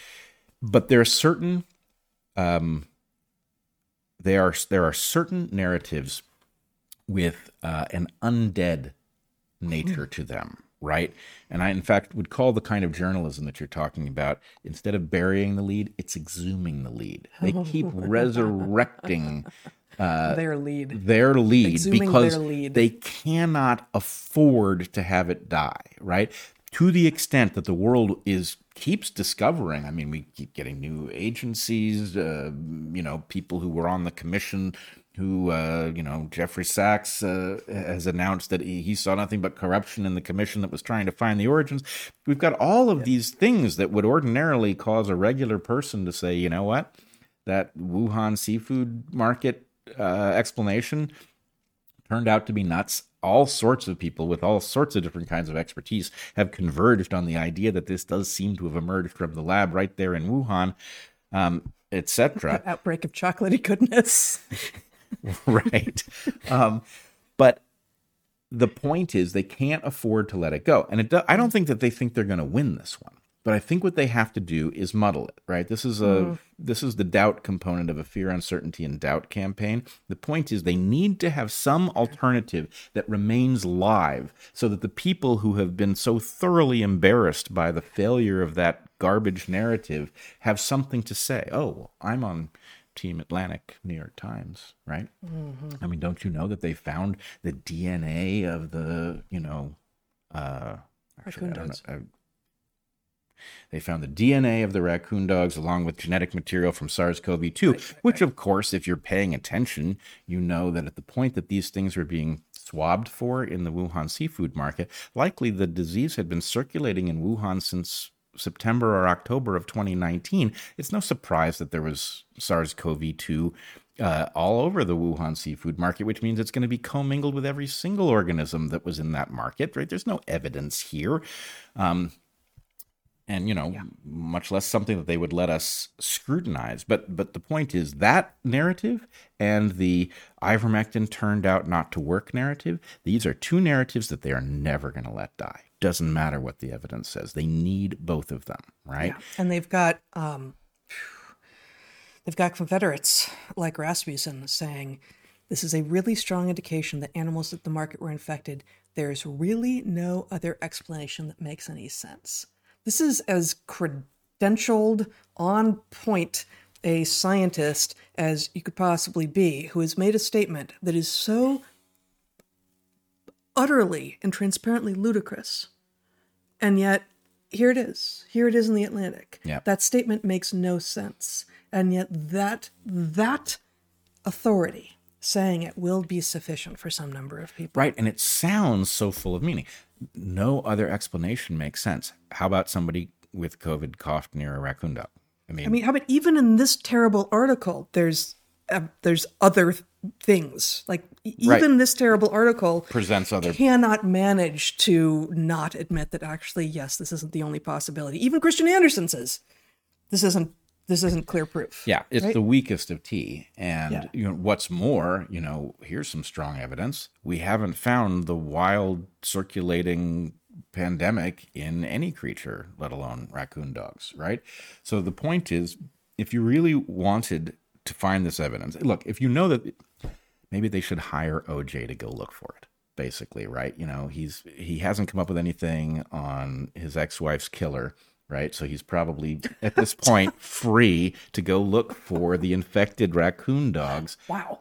but there are certain um, there are there are certain narratives with uh, an undead nature to them, right? And I, in fact, would call the kind of journalism that you're talking about instead of burying the lead, it's exhuming the lead. They keep resurrecting uh, Their lead. their lead Exhuming because their lead. they cannot afford to have it die, right? To the extent that the world is keeps discovering. I mean, we keep getting new agencies, uh, you know, people who were on the commission who, uh, you know, Jeffrey Sachs uh, has announced that he, he saw nothing but corruption in the commission that was trying to find the origins. We've got all of these things that would ordinarily cause a regular person to say, you know what, that Wuhan seafood market uh, explanation turned out to be nuts. All sorts of people with all sorts of different kinds of expertise have converged on the idea that this does seem to have emerged from the lab right there in Wuhan, um, etc. Outbreak of chocolatey goodness. right. Um, but the point is, they can't afford to let it go, and it. Do, I don't think that they think they're going to win this one. But I think what they have to do is muddle it, right? This is a this is the doubt component of a fear, uncertainty, and doubt campaign. The point is they need to have some alternative that remains live so that the people who have been so thoroughly embarrassed by the failure of that garbage narrative have something to say. Oh, well, I'm on Team Atlantic, New York Times, right? I mean, don't you know that they found the DNA of the, you know, uh, actually, know. dogs. I- they found the DNA of the raccoon dogs along with genetic material from SARS CoV 2, which, of course, if you're paying attention, you know that at the point that these things were being swabbed for in the Wuhan seafood market, likely the disease had been circulating in Wuhan since September or October of 2019. It's no surprise that there was SARS CoV 2 uh, all over the Wuhan seafood market, which means it's going to be commingled with every single organism that was in that market, right? There's no evidence here. Um, and you know much less something that they would let us scrutinize but but the point is that narrative and the ivermectin turned out not to work narrative these are two narratives that they are never going to let die doesn't matter what the evidence says they need both of them right Yeah. and they've got um, they've got Confederates like Rasmussen saying, This is a really strong indication that animals at the market were infected. There's really no other explanation that makes any sense. This is as credentialed, on point a scientist as you could possibly be, who has made a statement that is so utterly and transparently ludicrous. And yet, here it is. Here it is in the Atlantic. Yep. That statement makes no sense. And yet that that authority saying it will be sufficient for some number of people. Right. And it sounds so full of meaning. No other explanation makes sense. How about somebody with COVID coughed near a raccoon dog? I mean, I mean, how about even in this terrible article, there's uh, there's other th- things like e- Right. even this terrible article presents other cannot manage to not admit that actually yes, this isn't the only possibility. Even Kristian Andersen says this isn't this isn't clear proof. Yeah, it's Right? the weakest of tea. And Yeah. you know, what's more, you know, here's some strong evidence. We haven't found the wild circulating pandemic in any creature, let alone raccoon dogs, right? So the point is, if you really wanted to find this evidence, look, if you know that maybe they should hire OJ to go look for it. Basically, right? You know, he's he hasn't come up with anything on his ex-wife's killer, right? So he's probably at this point free to go look for the infected raccoon dogs. Wow.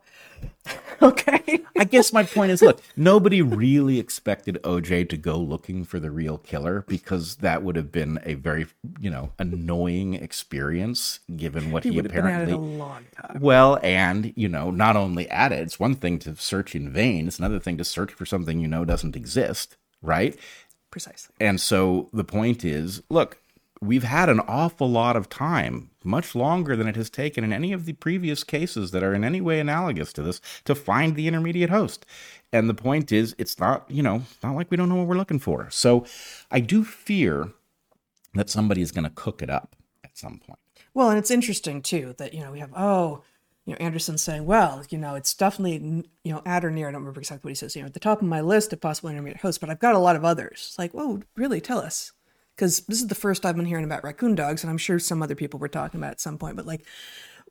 okay. I guess my point is look, nobody really expected OJ to go looking for the real killer because that would have been a very, you know, annoying experience given what he, He would have been at it apparently a long time. well, and you know, not only at it, it's one thing to search in vain, it's another thing to search for something you know doesn't exist, right? Precisely. And so the point is, look, we've had an awful lot of time, much longer than it has taken in any of the previous cases that are in any way analogous to this, to find the intermediate host. And the point is, it's not, you know, not like we don't know what we're looking for. So I do fear that somebody is going to cook it up at some point. Well, and it's interesting too that you know we have oh, you know Andersen saying, well, you know it's definitely you know at or near. I don't remember exactly what he says. You know, at the top of my list of possible intermediate hosts, but I've got a lot of others. It's like, whoa, really? Tell us, because this is the first I've been hearing about raccoon dogs, and I'm sure some other people were talking about it at some point. But like,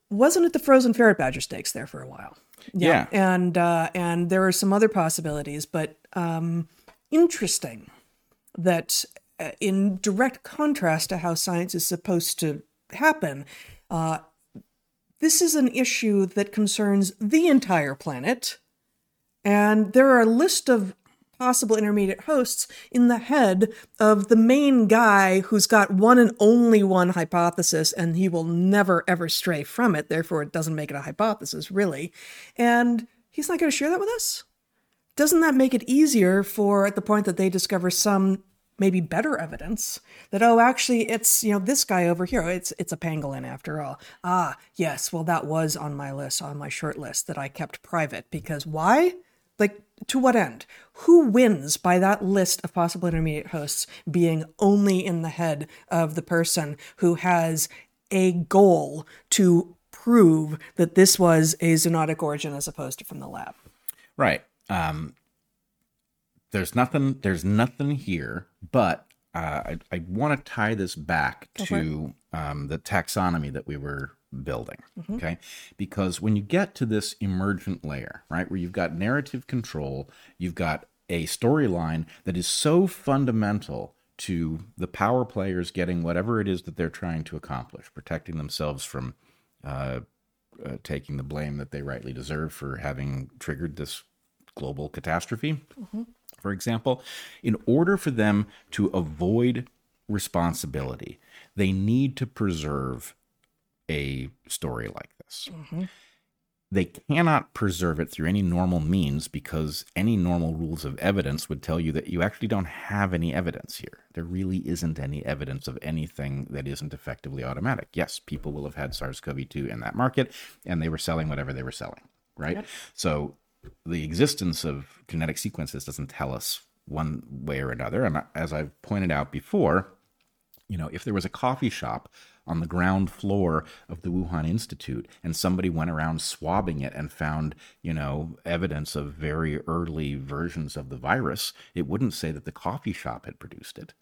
wasn't it the frozen ferret badger steaks there for a while? Yeah. and uh, and there are some other possibilities, but um, interesting that uh, in direct contrast to how science is supposed to happen, uh, this is an issue that concerns the entire planet. And there are a list of possible intermediate hosts in the head of the main guy who's got one and only one hypothesis, and he will never ever stray from it. Therefore, it doesn't make it a hypothesis, really. And he's not going to share that with us? doesn't that make it easier for at the point that they discover some maybe better evidence that oh actually it's you know this guy over here it's it's a pangolin after all ah yes well that was on my list on my short list that i kept private because why like to what end who wins by that list of possible intermediate hosts being only in the head of the person who has a goal to prove that this was a zoonotic origin as opposed to from the lab Right. Um, there's nothing. There's nothing here, but uh, I, I want to tie this back for to um, the taxonomy that we were building. Okay, because when you get to this emergent layer, right, where you've got narrative control, you've got a storyline that is so fundamental to the power players getting whatever it is that they're trying to accomplish, protecting themselves from uh, uh, taking the blame that they rightly deserve for having triggered this global catastrophe, for example, in order for them to avoid responsibility, they need to preserve a story like this. Mm-hmm. They cannot preserve it through any normal means because any normal rules of evidence would tell you that you actually don't have any evidence here. There really isn't any evidence of anything that isn't effectively automatic. Yes, people will have had SARS CoV 2 in that market and they were selling whatever they were selling, right? So the existence of genetic sequences doesn't tell us one way or another. And as I've pointed out before, you know, if there was a coffee shop on the ground floor of the Wuhan Institute and somebody went around swabbing it and found, you know, evidence of very early versions of the virus, it wouldn't say that the coffee shop had produced it.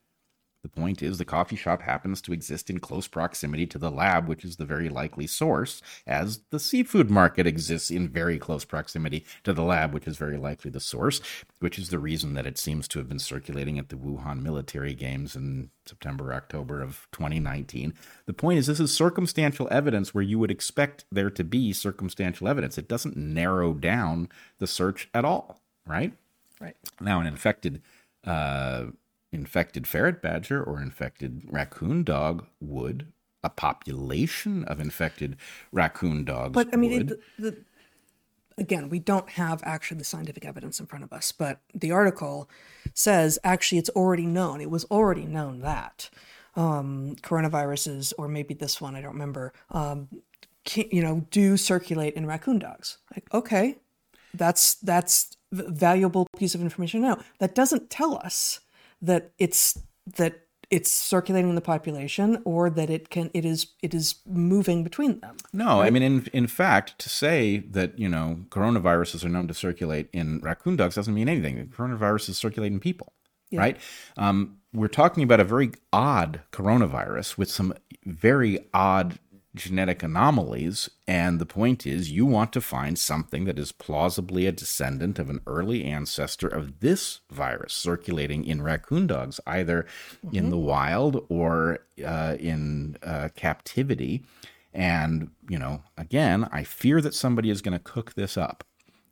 The point is, the coffee shop happens to exist in close proximity to the lab, which is the very likely source, as the seafood market exists in very close proximity to the lab, which is very likely the source, which is the reason that it seems to have been circulating at the Wuhan military games in September, October of 2019. The point is, this is circumstantial evidence where you would expect there to be circumstantial evidence. It doesn't narrow down the search at all, right? Right. Now, an infected uh, infected ferret badger or infected raccoon dog would. A population of infected raccoon dogs. But I mean, it, the, the, again, we don't have actually the scientific evidence in front of us, but the article says actually it's already known. It was already known that um, coronaviruses, or maybe this one, I don't remember, um, can, you know, do circulate in raccoon dogs. Like, okay, that's that's a valuable piece of information now. That doesn't tell us that it's that it's circulating in the population or that it can it is it is moving between them. No, I mean, in in fact, to say that you know coronaviruses are known to circulate in raccoon dogs doesn't mean anything. Coronaviruses circulate in people, right? Um, we're talking about a very odd coronavirus with some very odd genetic anomalies, and the point is, you want to find something that is plausibly a descendant of an early ancestor of this virus circulating in raccoon dogs, either in the wild or uh, in uh, captivity. And, you know, again, I fear that somebody is going to cook this up,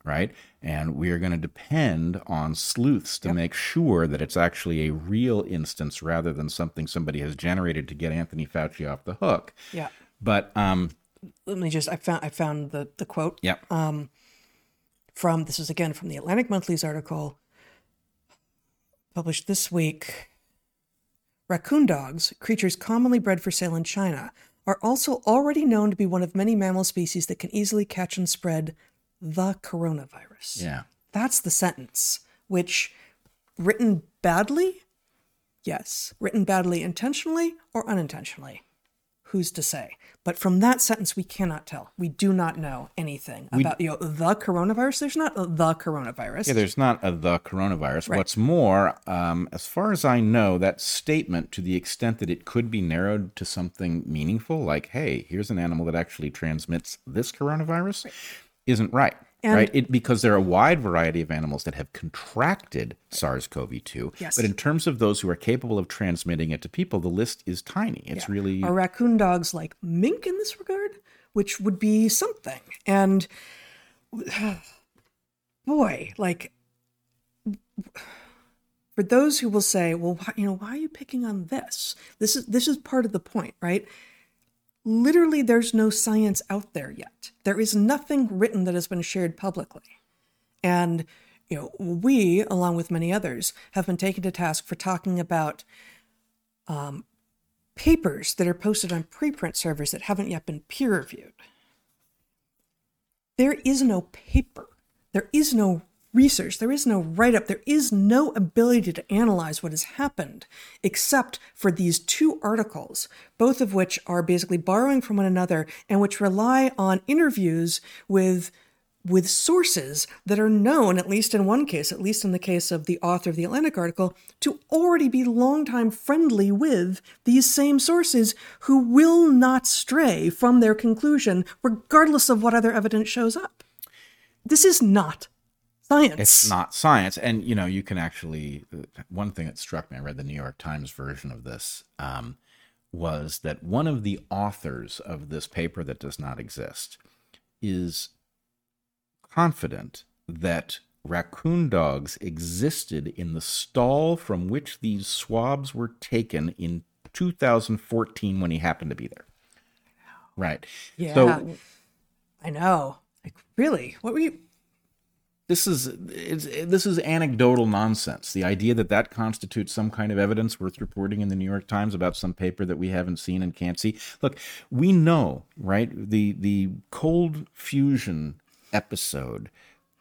right? And we are going to depend on sleuths to make sure that it's actually a real instance rather than something somebody has generated to get Anthony Fauci off the hook. Yeah. But, um, Let me just I found I found the the quote yeah. from this is again from the Atlantic Monthly's article published this week. Raccoon dogs, creatures commonly bred for sale in China, are also already known to be one of many mammal species that can easily catch and spread the coronavirus. yeah. That's the sentence, which written badly, yes, written badly intentionally or unintentionally. Who's to say? But from that sentence, we cannot tell. We do not know anything about you know the coronavirus. There's not a the coronavirus. Yeah, there's not a the coronavirus. What's more, um, as far as I know, that statement, to the extent that it could be narrowed to something meaningful, like, hey, here's an animal that actually transmits this coronavirus, isn't right. And- right? It, because there are a wide variety of animals that have contracted SARS CoV 2. Yes. But in terms of those who are capable of transmitting it to people, the list is tiny. It's really. Are raccoon dogs like mink in this regard? Which would be something. And boy, like for those who will say, "Well, why, you know, why are you picking on this?" This is this is part of the point, right? Literally, there's no science out there yet. There is nothing written that has been shared publicly. And, you know, we, along with many others, have been taken to task for talking about um, papers that are posted on preprint servers that haven't yet been peer reviewed. There is no paper. There is no research. There is no write up. There is no ability to analyze what has happened except for these two articles, both of which are basically borrowing from one another and which rely on interviews with with sources that are known, at least in one case, at least in the case of the author of the Atlantic article, to already be longtime friendly with these same sources who will not stray from their conclusion, regardless of what other evidence shows up. This is not science. It's not science. And, you know, you can actually, one thing that struck me, I read the New York Times version of this, um, was that one of the authors of this paper that does not exist is confident that raccoon dogs existed in the stall from which these swabs were taken in 2014 when he happened to be there. Right. Yeah. So I know. Like, really? What were you? This is this is anecdotal nonsense. The idea that that constitutes some kind of evidence worth reporting in the New York Times about some paper that we haven't seen and can't see. Look, we know, right? The the cold fusion episode,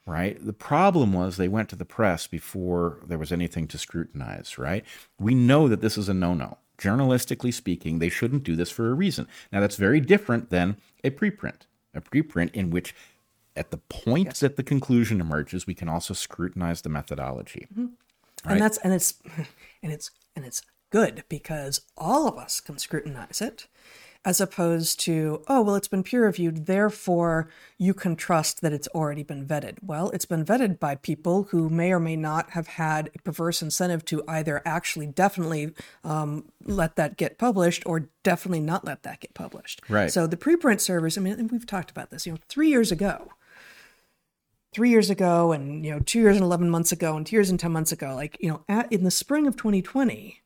right? The problem was they went to the press before there was anything to scrutinize, right? We know that this is a no-no. Journalistically speaking, they shouldn't do this for a reason. Now that's very different than a preprint. A preprint in which at the point that the conclusion emerges, we can also scrutinize the methodology. And that's and it's and it's and it's good because all of us can scrutinize it as opposed to, oh, well, it's been peer reviewed, therefore you can trust that it's already been vetted. Well, it's been vetted by people who may or may not have had a perverse incentive to either actually definitely um, let that get published or definitely not let that get published. Right. So the preprint servers, I mean, we've talked about this, you know, three years ago, three years ago and you know two years and 11 months ago and two years and 10 months ago like you know at, in the spring of 2020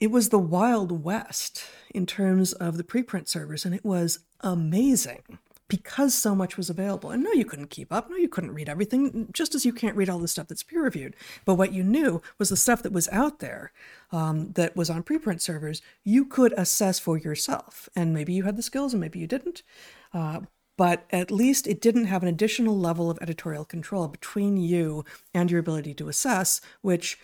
it was the wild west in terms of the preprint servers and it was amazing because so much was available. And no you couldn't keep up. No you couldn't read everything just as you can't read all the stuff that's peer reviewed. But what you knew was the stuff that was out there um, that was on preprint servers you could assess for yourself. And maybe you had the skills and maybe you didn't. Uh, but at least it didn't have an additional level of editorial control between you and your ability to assess, which,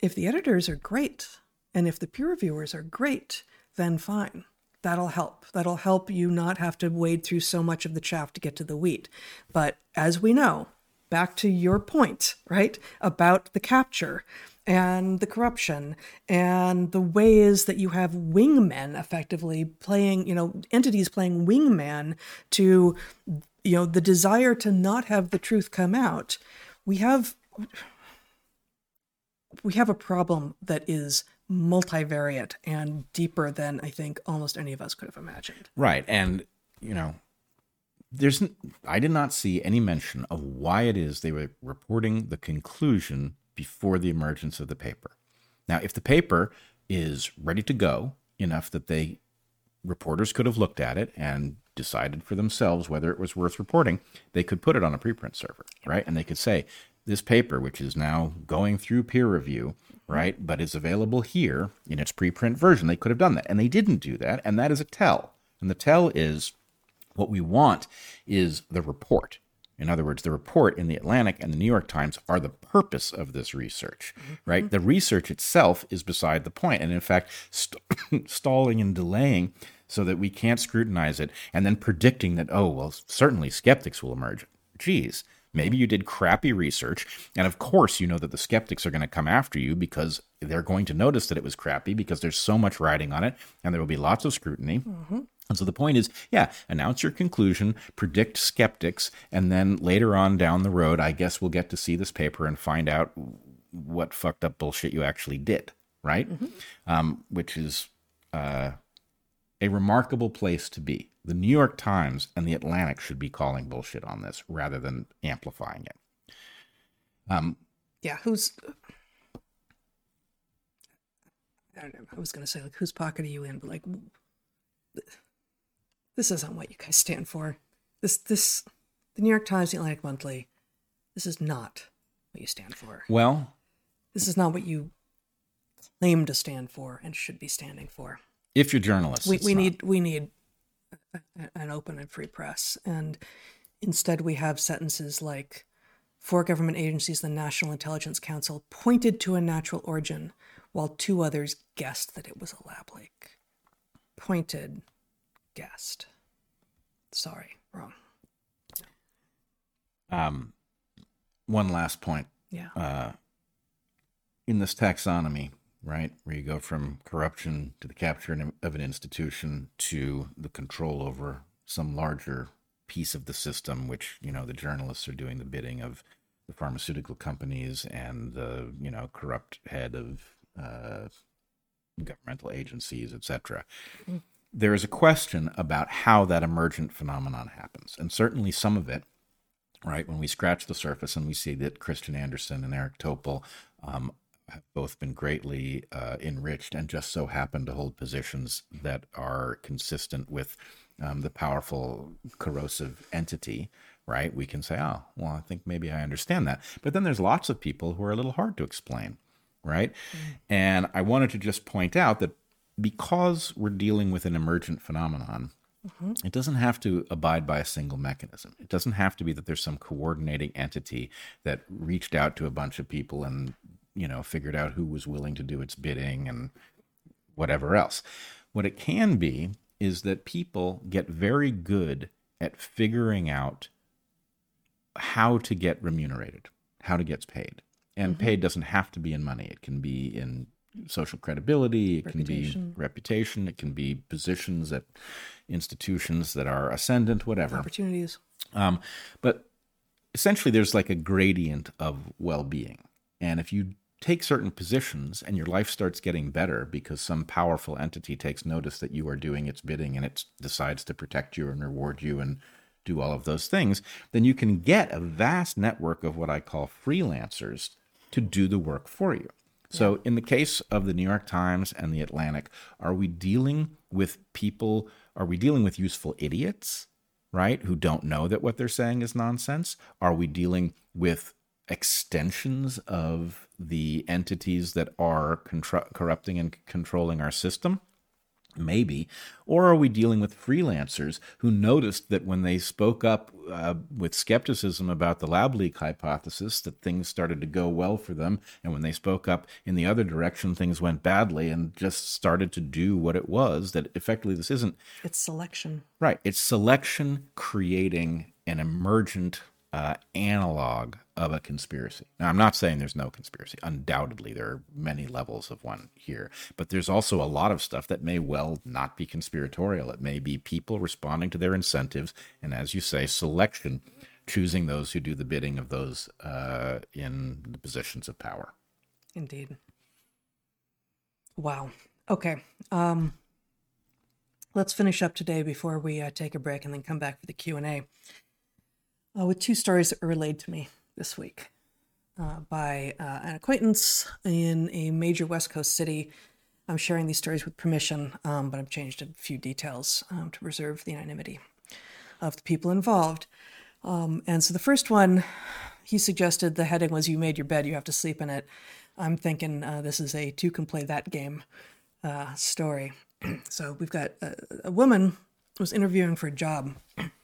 if the editors are great and if the peer reviewers are great, then fine. That'll help. That'll help you not have to wade through so much of the chaff to get to the wheat. But as we know, back to your point, right, about the capture, and the corruption and the ways that you have wingmen effectively playing, you know, entities playing wingman to, you know, the desire to not have the truth come out. We have we have a problem that is multivariate and deeper than I think almost any of us could have imagined. Right. And, you know, there's I did not see any mention of why it is they were reporting the conclusion before the emergence of the paper. Now, if the paper is ready to go enough that they reporters could have looked at it and decided for themselves whether it was worth reporting, they could put it on a preprint server, right? And they could say, this paper, which is now going through peer review, right, but is available here in its preprint version, they could have done that. And they didn't do that. And that is a tell. And the tell is what we want is the report. In other words, the report in the Atlantic and the New York Times are the purpose of this research, mm-hmm. right? The research itself is beside the point, and in fact, st- stalling and delaying so that we can't scrutinize it, and then predicting that oh well, certainly skeptics will emerge. Geez, maybe you did crappy research, and of course you know that the skeptics are going to come after you because they're going to notice that it was crappy because there's so much riding on it, and there will be lots of scrutiny. Mm-hmm. And so the point is, yeah, announce your conclusion, predict skeptics, and then later on down the road, I guess we'll get to see this paper and find out what fucked up bullshit you actually did, right? Mm-hmm. Um, which is uh, a remarkable place to be. The New York Times and the Atlantic should be calling bullshit on this rather than amplifying it. Um, yeah, who's I don't know. I was going to say like whose pocket are you in, but like this isn't what you guys stand for. This this the New York Times, the Atlantic Monthly, this is not what you stand for. Well, this is not what you claim to stand for and should be standing for. If you're journalists, we, we need we need an open and free press, and instead we have sentences like four government agencies, the National Intelligence Council, pointed to a natural origin, while two others guessed that it was a lab leak. Pointed guessed. Sorry, wrong. Um, one last point. Yeah. Uh, in this taxonomy, right, where you go from corruption to the capture of an institution to the control over some larger piece of the system, which you know the journalists are doing the bidding of the pharmaceutical companies and the you know corrupt head of uh, governmental agencies, etc. Mm there is a question about how that emergent phenomenon happens. And certainly some of it, right, when we scratch the surface and we see that Kristian Andersen and Eric Topol um, have both been greatly uh, enriched and just so happen to hold positions that are consistent with um, the powerful corrosive entity, right? We can say, oh, well, I think maybe I understand that. But then there's lots of people who are a little hard to explain, right? Mm-hmm. And I wanted to just point out that because we're dealing with an emergent phenomenon, mm-hmm. it doesn't have to abide by a single mechanism. It doesn't have to be that there's some coordinating entity that reached out to a bunch of people and, you know, figured out who was willing to do its bidding and whatever else. What it can be is that people get very good at figuring out how to get remunerated, how to get paid. And paid doesn't have to be in money. It can be in social credibility, it Reputation. can be reputation, it can be positions at institutions that are ascendant, whatever. Opportunities. Um, but essentially, there's like a gradient of well being. And if you take certain positions and your life starts getting better because some powerful entity takes notice that you are doing its bidding and it decides to protect you and reward you and do all of those things, then you can get a vast network of what I call freelancers to do the work for you. So, in the case of the New York Times and the Atlantic, are we dealing with people? Are we dealing with useful idiots, right, who don't know that what they're saying is nonsense? Are we dealing with extensions of the entities that are contr- corrupting and controlling our system? Maybe. Or are we dealing with freelancers who noticed that when they spoke up uh, with skepticism about the lab leak hypothesis, that things started to go well for them? And when they spoke up in the other direction, things went badly and just started to do what it was that effectively this isn't It's selection. Right. It's selection creating an emergent uh, analog of a conspiracy. Now, I'm not saying there's no conspiracy. Undoubtedly, there are many levels of one here. But there's also a lot of stuff that may well not be conspiratorial. It may be people responding to their incentives. And as you say, selection, choosing those who do the bidding of those uh, in the positions of power. Indeed. Wow. Okay. Um, let's finish up today before we uh, take a break and then come back for the Q and A uh, with two stories that were relayed to me this week uh, by uh, an acquaintance in a major West Coast city. I'm sharing these stories with permission, um, but I've changed a few details um, to preserve the anonymity of the people involved. Um, and so the first one, he suggested the heading was "You made your bed, you have to sleep in it." I'm thinking uh, this is a two can play that game uh, story. so we've got a, a woman was interviewing for a job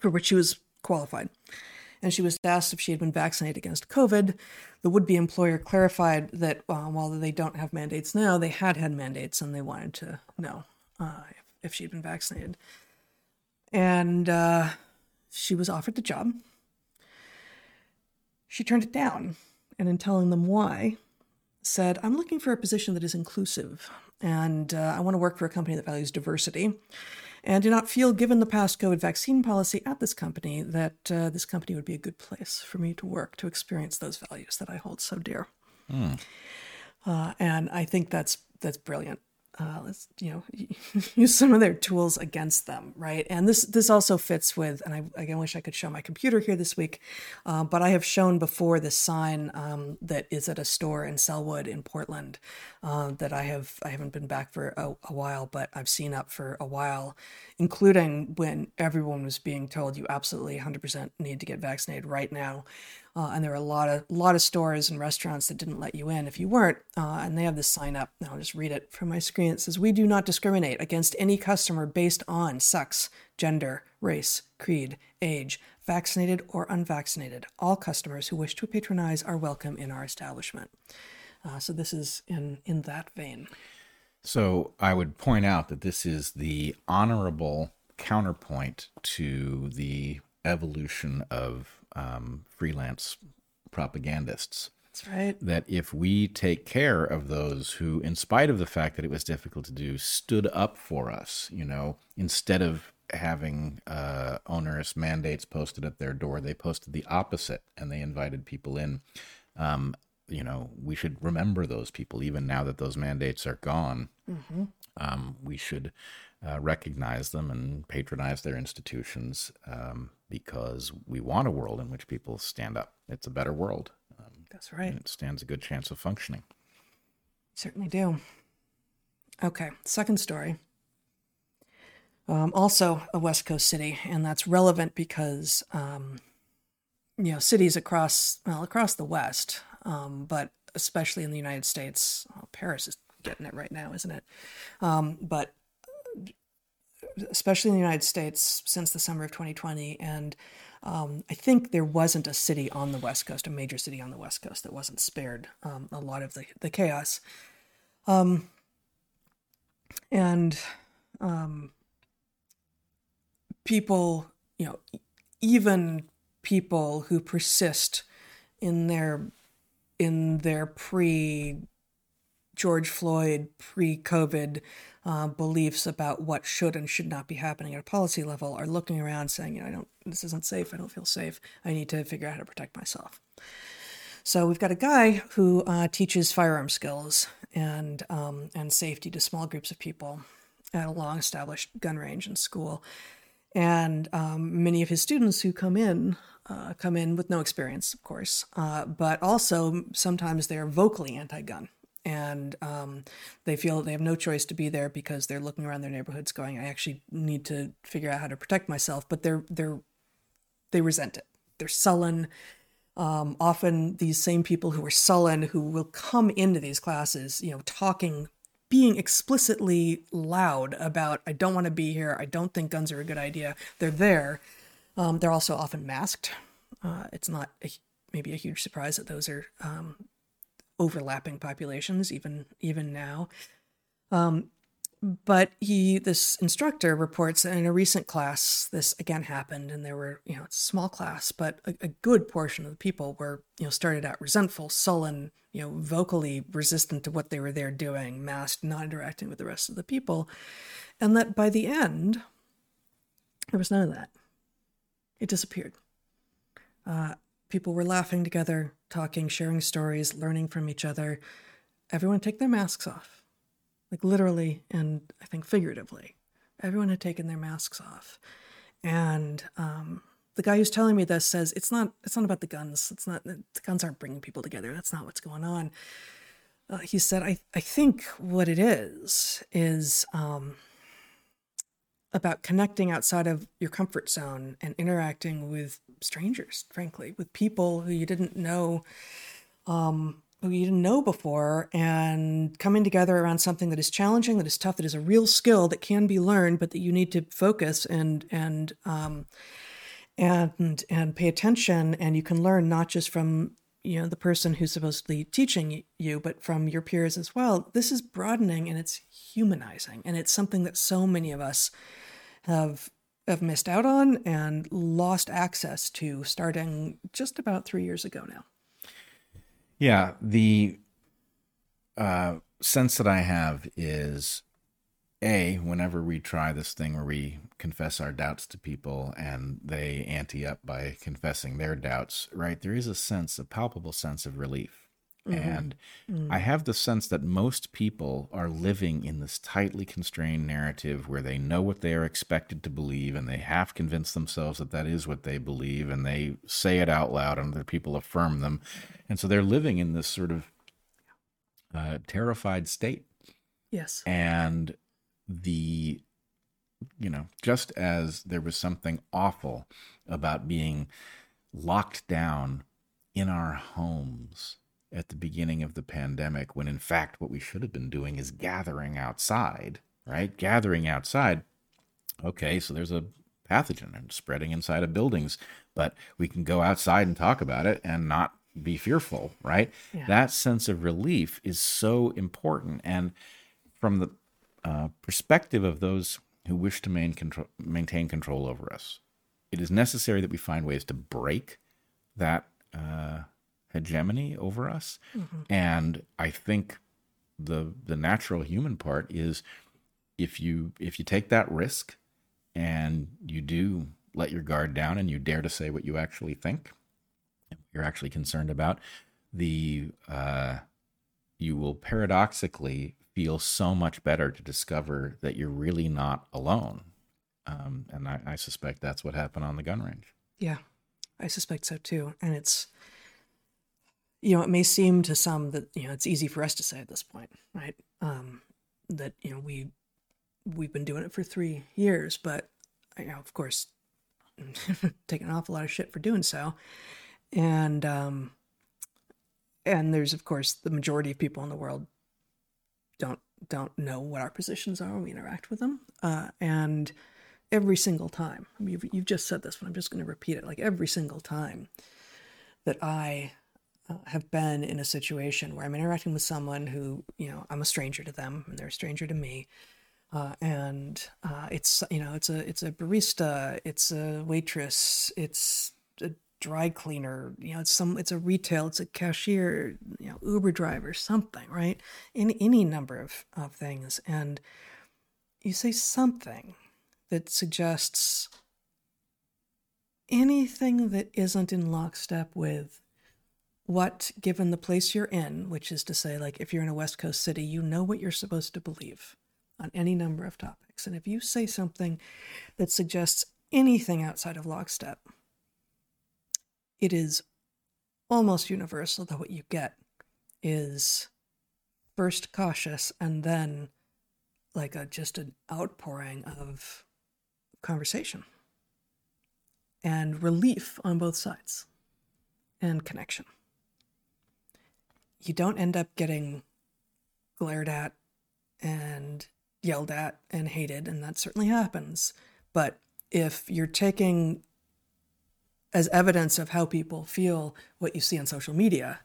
for which she was qualified. And she was asked if she had been vaccinated against COVID. The would be employer clarified that uh, while they don't have mandates now, they had had mandates and they wanted to know uh, if, if she'd been vaccinated. And uh, she was offered the job. She turned it down. And in telling them why, said, I'm looking for a position that is inclusive, and uh, I want to work for a company that values diversity, and do not feel, given the past COVID vaccine policy at this company, that uh, this company would be a good place for me to work to experience those values that I hold so dear. Uh, and I think that's that's brilliant. Uh, let's you know use some of their tools against them, right? And this this also fits with. And I again wish I could show my computer here this week, uh, but I have shown before this sign um, that is at a store in Sellwood in Portland uh, that I have I haven't been back for a, a while, but I've seen up for a while, including when everyone was being told you absolutely 100% need to get vaccinated right now. Uh, and there are a lot of lot of stores and restaurants that didn't let you in if you weren't. Uh, and they have this sign up. I'll just read it from my screen. It says, "We do not discriminate against any customer based on sex, gender, race, creed, age, vaccinated or unvaccinated. All customers who wish to patronize are welcome in our establishment." Uh, so this is in in that vein. So I would point out that this is the honorable counterpoint to the evolution of um, freelance propagandists. That's right. That if we take care of those who, in spite of the fact that it was difficult to do, stood up for us, you know, instead of having uh, onerous mandates posted at their door, they posted the opposite and they invited people in. Um, you know, we should remember those people, even now that those mandates are gone. Um, we should uh, recognize them and patronize their institutions um, because we want a world in which people stand up. It's a better world. Um, That's right. and it stands a good chance of functioning. Certainly do. Okay, second story. Um, also a West Coast city, and that's relevant because um, you know cities across well across the West, um, but especially in the United States. Oh, Paris is getting it right now, isn't it? Um, but especially in the United States since the summer of 2020, and um, I think there wasn't a city on the West Coast, a major city on the West Coast, that wasn't spared um, a lot of the the chaos. Um, and um, people, you know, even people who persist in their in their pre George Floyd pre COVID uh, beliefs about what should and should not be happening at a policy level are looking around saying, you know, I don't, this isn't safe. I don't feel safe. I need to figure out how to protect myself. So we've got a guy who uh, teaches firearm skills and um, and safety to small groups of people at a long-established gun range and school, and um, many of his students who come in uh, come in with no experience, of course, uh, but also sometimes they're vocally anti-gun and um, they feel they have no choice to be there because they're looking around their neighborhoods going i actually need to figure out how to protect myself but they're they're they resent it. They're sullen. Um, often these same people who are sullen who will come into these classes you know talking being explicitly loud about i don't want to be here. I don't think guns are a good idea. They're there. Um, they're also often masked. Uh, it's not a, maybe a huge surprise that those are um, overlapping populations even even now. Um, but he, this instructor, reports that in a recent class, this again happened, and there were, you know, it's a small class, but a, a good portion of the people were, you know, started out resentful, sullen, you know, vocally resistant to what they were there doing, masked, not interacting with the rest of the people, and that by the end, there was none of that. It disappeared. Uh, people were laughing together, talking, sharing stories, learning from each other. Everyone take their masks off, like literally and I think figuratively. Everyone had taken their masks off, and um, the guy who's telling me this says it's not it's not about the guns. It's not the guns aren't bringing people together. That's not what's going on. Uh, he said, I I think what it is is. Um, about connecting outside of your comfort zone and interacting with strangers, frankly, with people who you didn't know, um, who you didn't know before, and coming together around something that is challenging, that is tough, that is a real skill that can be learned, but that you need to focus and and um, and and pay attention, and you can learn not just from you know the person who's supposedly teaching you but from your peers as well. This is broadening and it's humanizing and it's something that so many of us have have missed out on and lost access to starting just about three years ago now. Yeah, the uh, sense that I have is a whenever we try this thing where we confess our doubts to people and they ante up by confessing their doubts, right? There is a sense, a palpable sense of relief Mm-hmm. And mm-hmm. I have the sense that most people are living in this tightly constrained narrative where they know what they are expected to believe and they half convince themselves that that is what they believe and they say it out loud and other people affirm them. And so they're living in this sort of uh, terrified state. Yes. And the, you know, just as there was something awful about being locked down in our homes at the beginning of the pandemic when in fact what we should have been doing is gathering outside, right? Gathering outside. Okay, so there's a pathogen and spreading inside of buildings, but we can go outside and talk about it and not be fearful, right? Yeah. That sense of relief is so important. And from the uh, perspective of those who wish to main control, maintain control over us, it is necessary that we find ways to break that uh, hegemony over us. Mm-hmm. And I think the the natural human part is if you if you take that risk and you do let your guard down and you dare to say what you actually think, you're actually concerned about, the uh, you will paradoxically feel so much better to discover that you're really not alone. Um, and I, I suspect that's what happened on the gun range. Yeah, I suspect so too. And it's you know, it may seem to some that you know it's easy for us to say at this point, right? Um, that you know we we've been doing it for three years, but you know, of course, taking an awful lot of shit for doing so, and um, and there's of course the majority of people in the world don't don't know what our positions are when we interact with them, uh, and every single time, I mean, you've, you've just said this, but I'm just going to repeat it. Like every single time that I have been in a situation where I'm interacting with someone who, you know, I'm a stranger to them and they're a stranger to me. Uh, and uh, it's you know it's a it's a barista, it's a waitress, it's a dry cleaner, you know, it's some it's a retail, it's a cashier, you know, Uber driver, something, right? In any number of, of things. And you say something that suggests anything that isn't in lockstep with what, given the place you're in, which is to say, like if you're in a West Coast city, you know what you're supposed to believe on any number of topics. And if you say something that suggests anything outside of lockstep, it is almost universal that what you get is first cautious and then like a just an outpouring of conversation and relief on both sides and connection. You don't end up getting glared at and yelled at and hated, and that certainly happens. But if you're taking as evidence of how people feel what you see on social media,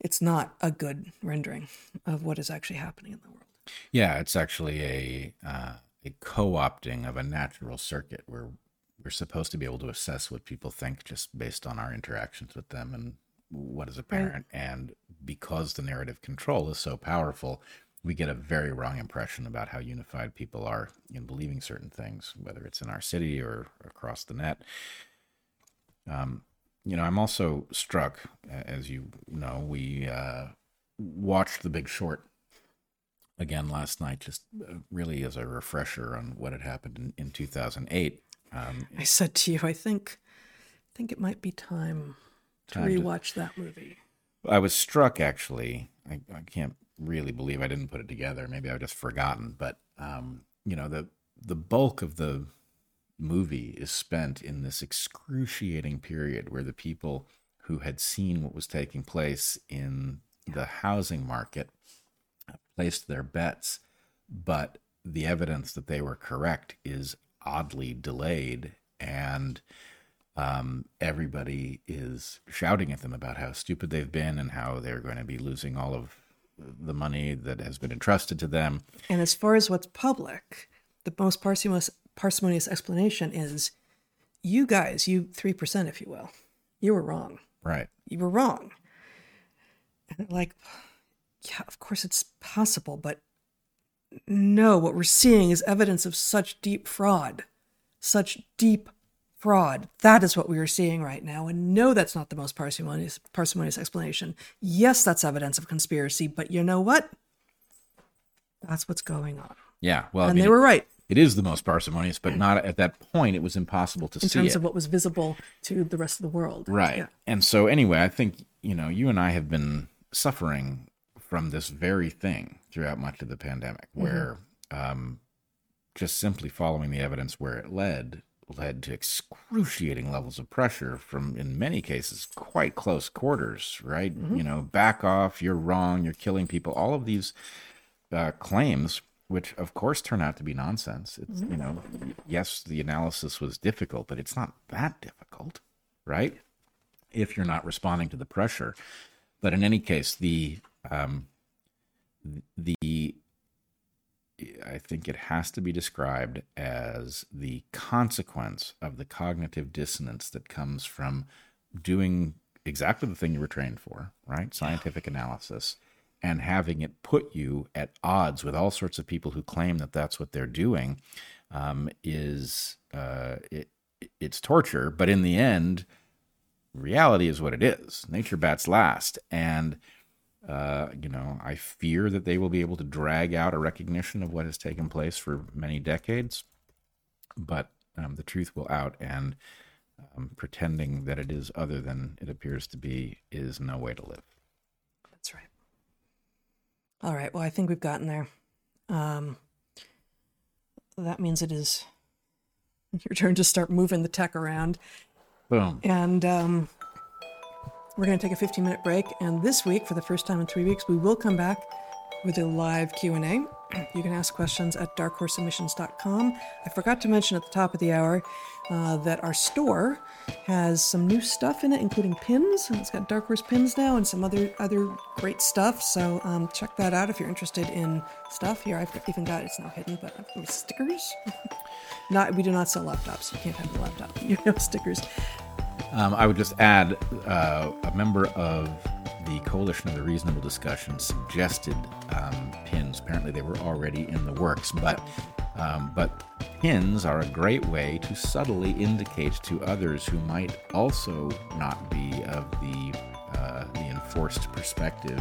it's not a good rendering of what is actually happening in the world. Yeah, it's actually a uh, a co-opting of a natural circuit where we're supposed to be able to assess what people think just based on our interactions with them and what is apparent. Right. And because the narrative control is so powerful, we get a very wrong impression about how unified people are in believing certain things, whether it's in our city or across the net. Um, you know, I'm also struck, as you know, we uh, watched The Big Short again last night, just uh, really as a refresher on what had happened in, in 2008. Um, I said to you, I think, I think it might be time, time to rewatch to, that movie. I was struck actually. I, I, can't really believe I didn't put it together. Maybe I've just forgotten, but um, you know the the bulk of the movie is spent in this excruciating period where the people who had seen what was taking place in the housing market placed their bets, but the evidence that they were correct is oddly delayed, and um, everybody is shouting at them about how stupid they've been and how they're going to be losing all of the money that has been entrusted to them. And as far as what's public, the most parsimonious, parsimonious explanation is you guys, you 3%, if you will, you were wrong. Right. You were wrong. And like, yeah, of course it's possible, but no, what we're seeing is evidence of such deep fraud, such deep fraud. That is what we are seeing right now. And no, that's not the most parsimonious, parsimonious explanation. Yes, that's evidence of conspiracy, but you know what? That's what's going on. Yeah, well, and I mean, they were right. It is the most parsimonious, but not at that point. It was impossible to in see in terms it. of what was visible to the rest of the world. Right. Yeah. And so, anyway, I think you know, you and I have been suffering from this very thing throughout much of the pandemic, mm-hmm. where um, just simply following the evidence where it led led to excruciating levels of pressure from, in many cases, quite close quarters. Right? Mm-hmm. You know, back off. You're wrong. You're killing people. All of these uh, claims. Which of course turn out to be nonsense. It's mm-hmm. you know, yes, the analysis was difficult, but it's not that difficult, right? If you're not responding to the pressure. But in any case, the um, the I think it has to be described as the consequence of the cognitive dissonance that comes from doing exactly the thing you were trained for, right? Scientific analysis, and having it put you at odds with all sorts of people who claim that that's what they're doing um, is uh, it, it's torture. But in the end, reality is what it is. Nature bats last, and uh, you know, I fear that they will be able to drag out a recognition of what has taken place for many decades, but um, the truth will out, and um, pretending that it is other than it appears to be is no way to live. That's right. All right. Well, I think we've gotten there. Um, that means it is your turn to start moving the tech around. Boom. And um, we're going to take a 15 minute break, and this week, for the first time in three weeks, we will come back with a live Q&A. You can ask questions at darkhorsesubmissions.com. I forgot to mention at the top of the hour uh, that our store has some new stuff in it, including pins. It's got Dark Horse pins now and some other other great stuff. So um, check that out if you're interested in stuff. Here, I've even got it's now hidden, but stickers. not we do not sell laptops. You can't have a laptop. You know stickers. Um, I would just add uh, a member of the Coalition of the Reasonable Discussion suggested um, pins. Apparently, they were already in the works, but um, but pins are a great way to subtly indicate to others who might also not be of the uh, the enforced perspective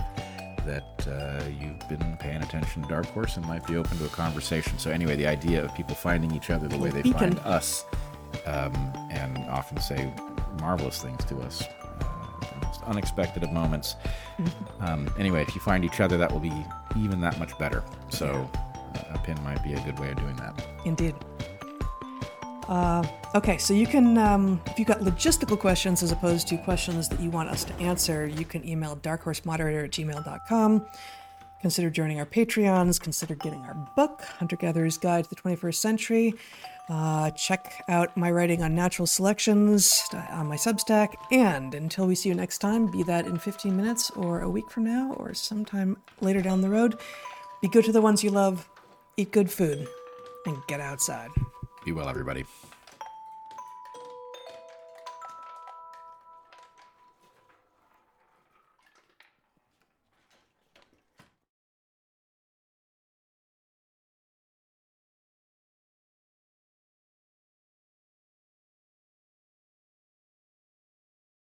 that uh, you've been paying attention to Dark Horse and might be open to a conversation. So anyway, the idea of people finding each other the way they find us, um, and often say marvelous things to us, uh, unexpected of moments. Um, anyway, if you find each other, that will be even that much better. So uh, a pin might be a good way of doing that. Indeed. Uh, okay, so you can, um, if you've got logistical questions as opposed to questions that you want us to answer, you can email darkhorsemoderator at gmail.com. Consider joining our Patreons. Consider getting our book, Hunter Gatherer's Guide to the 21st Century. Uh, check out my writing on natural selections uh, on my Substack. And until we see you next time, be that in 15 minutes or a week from now or sometime later down the road, be good to the ones you love, eat good food, and get outside. Be well, everybody.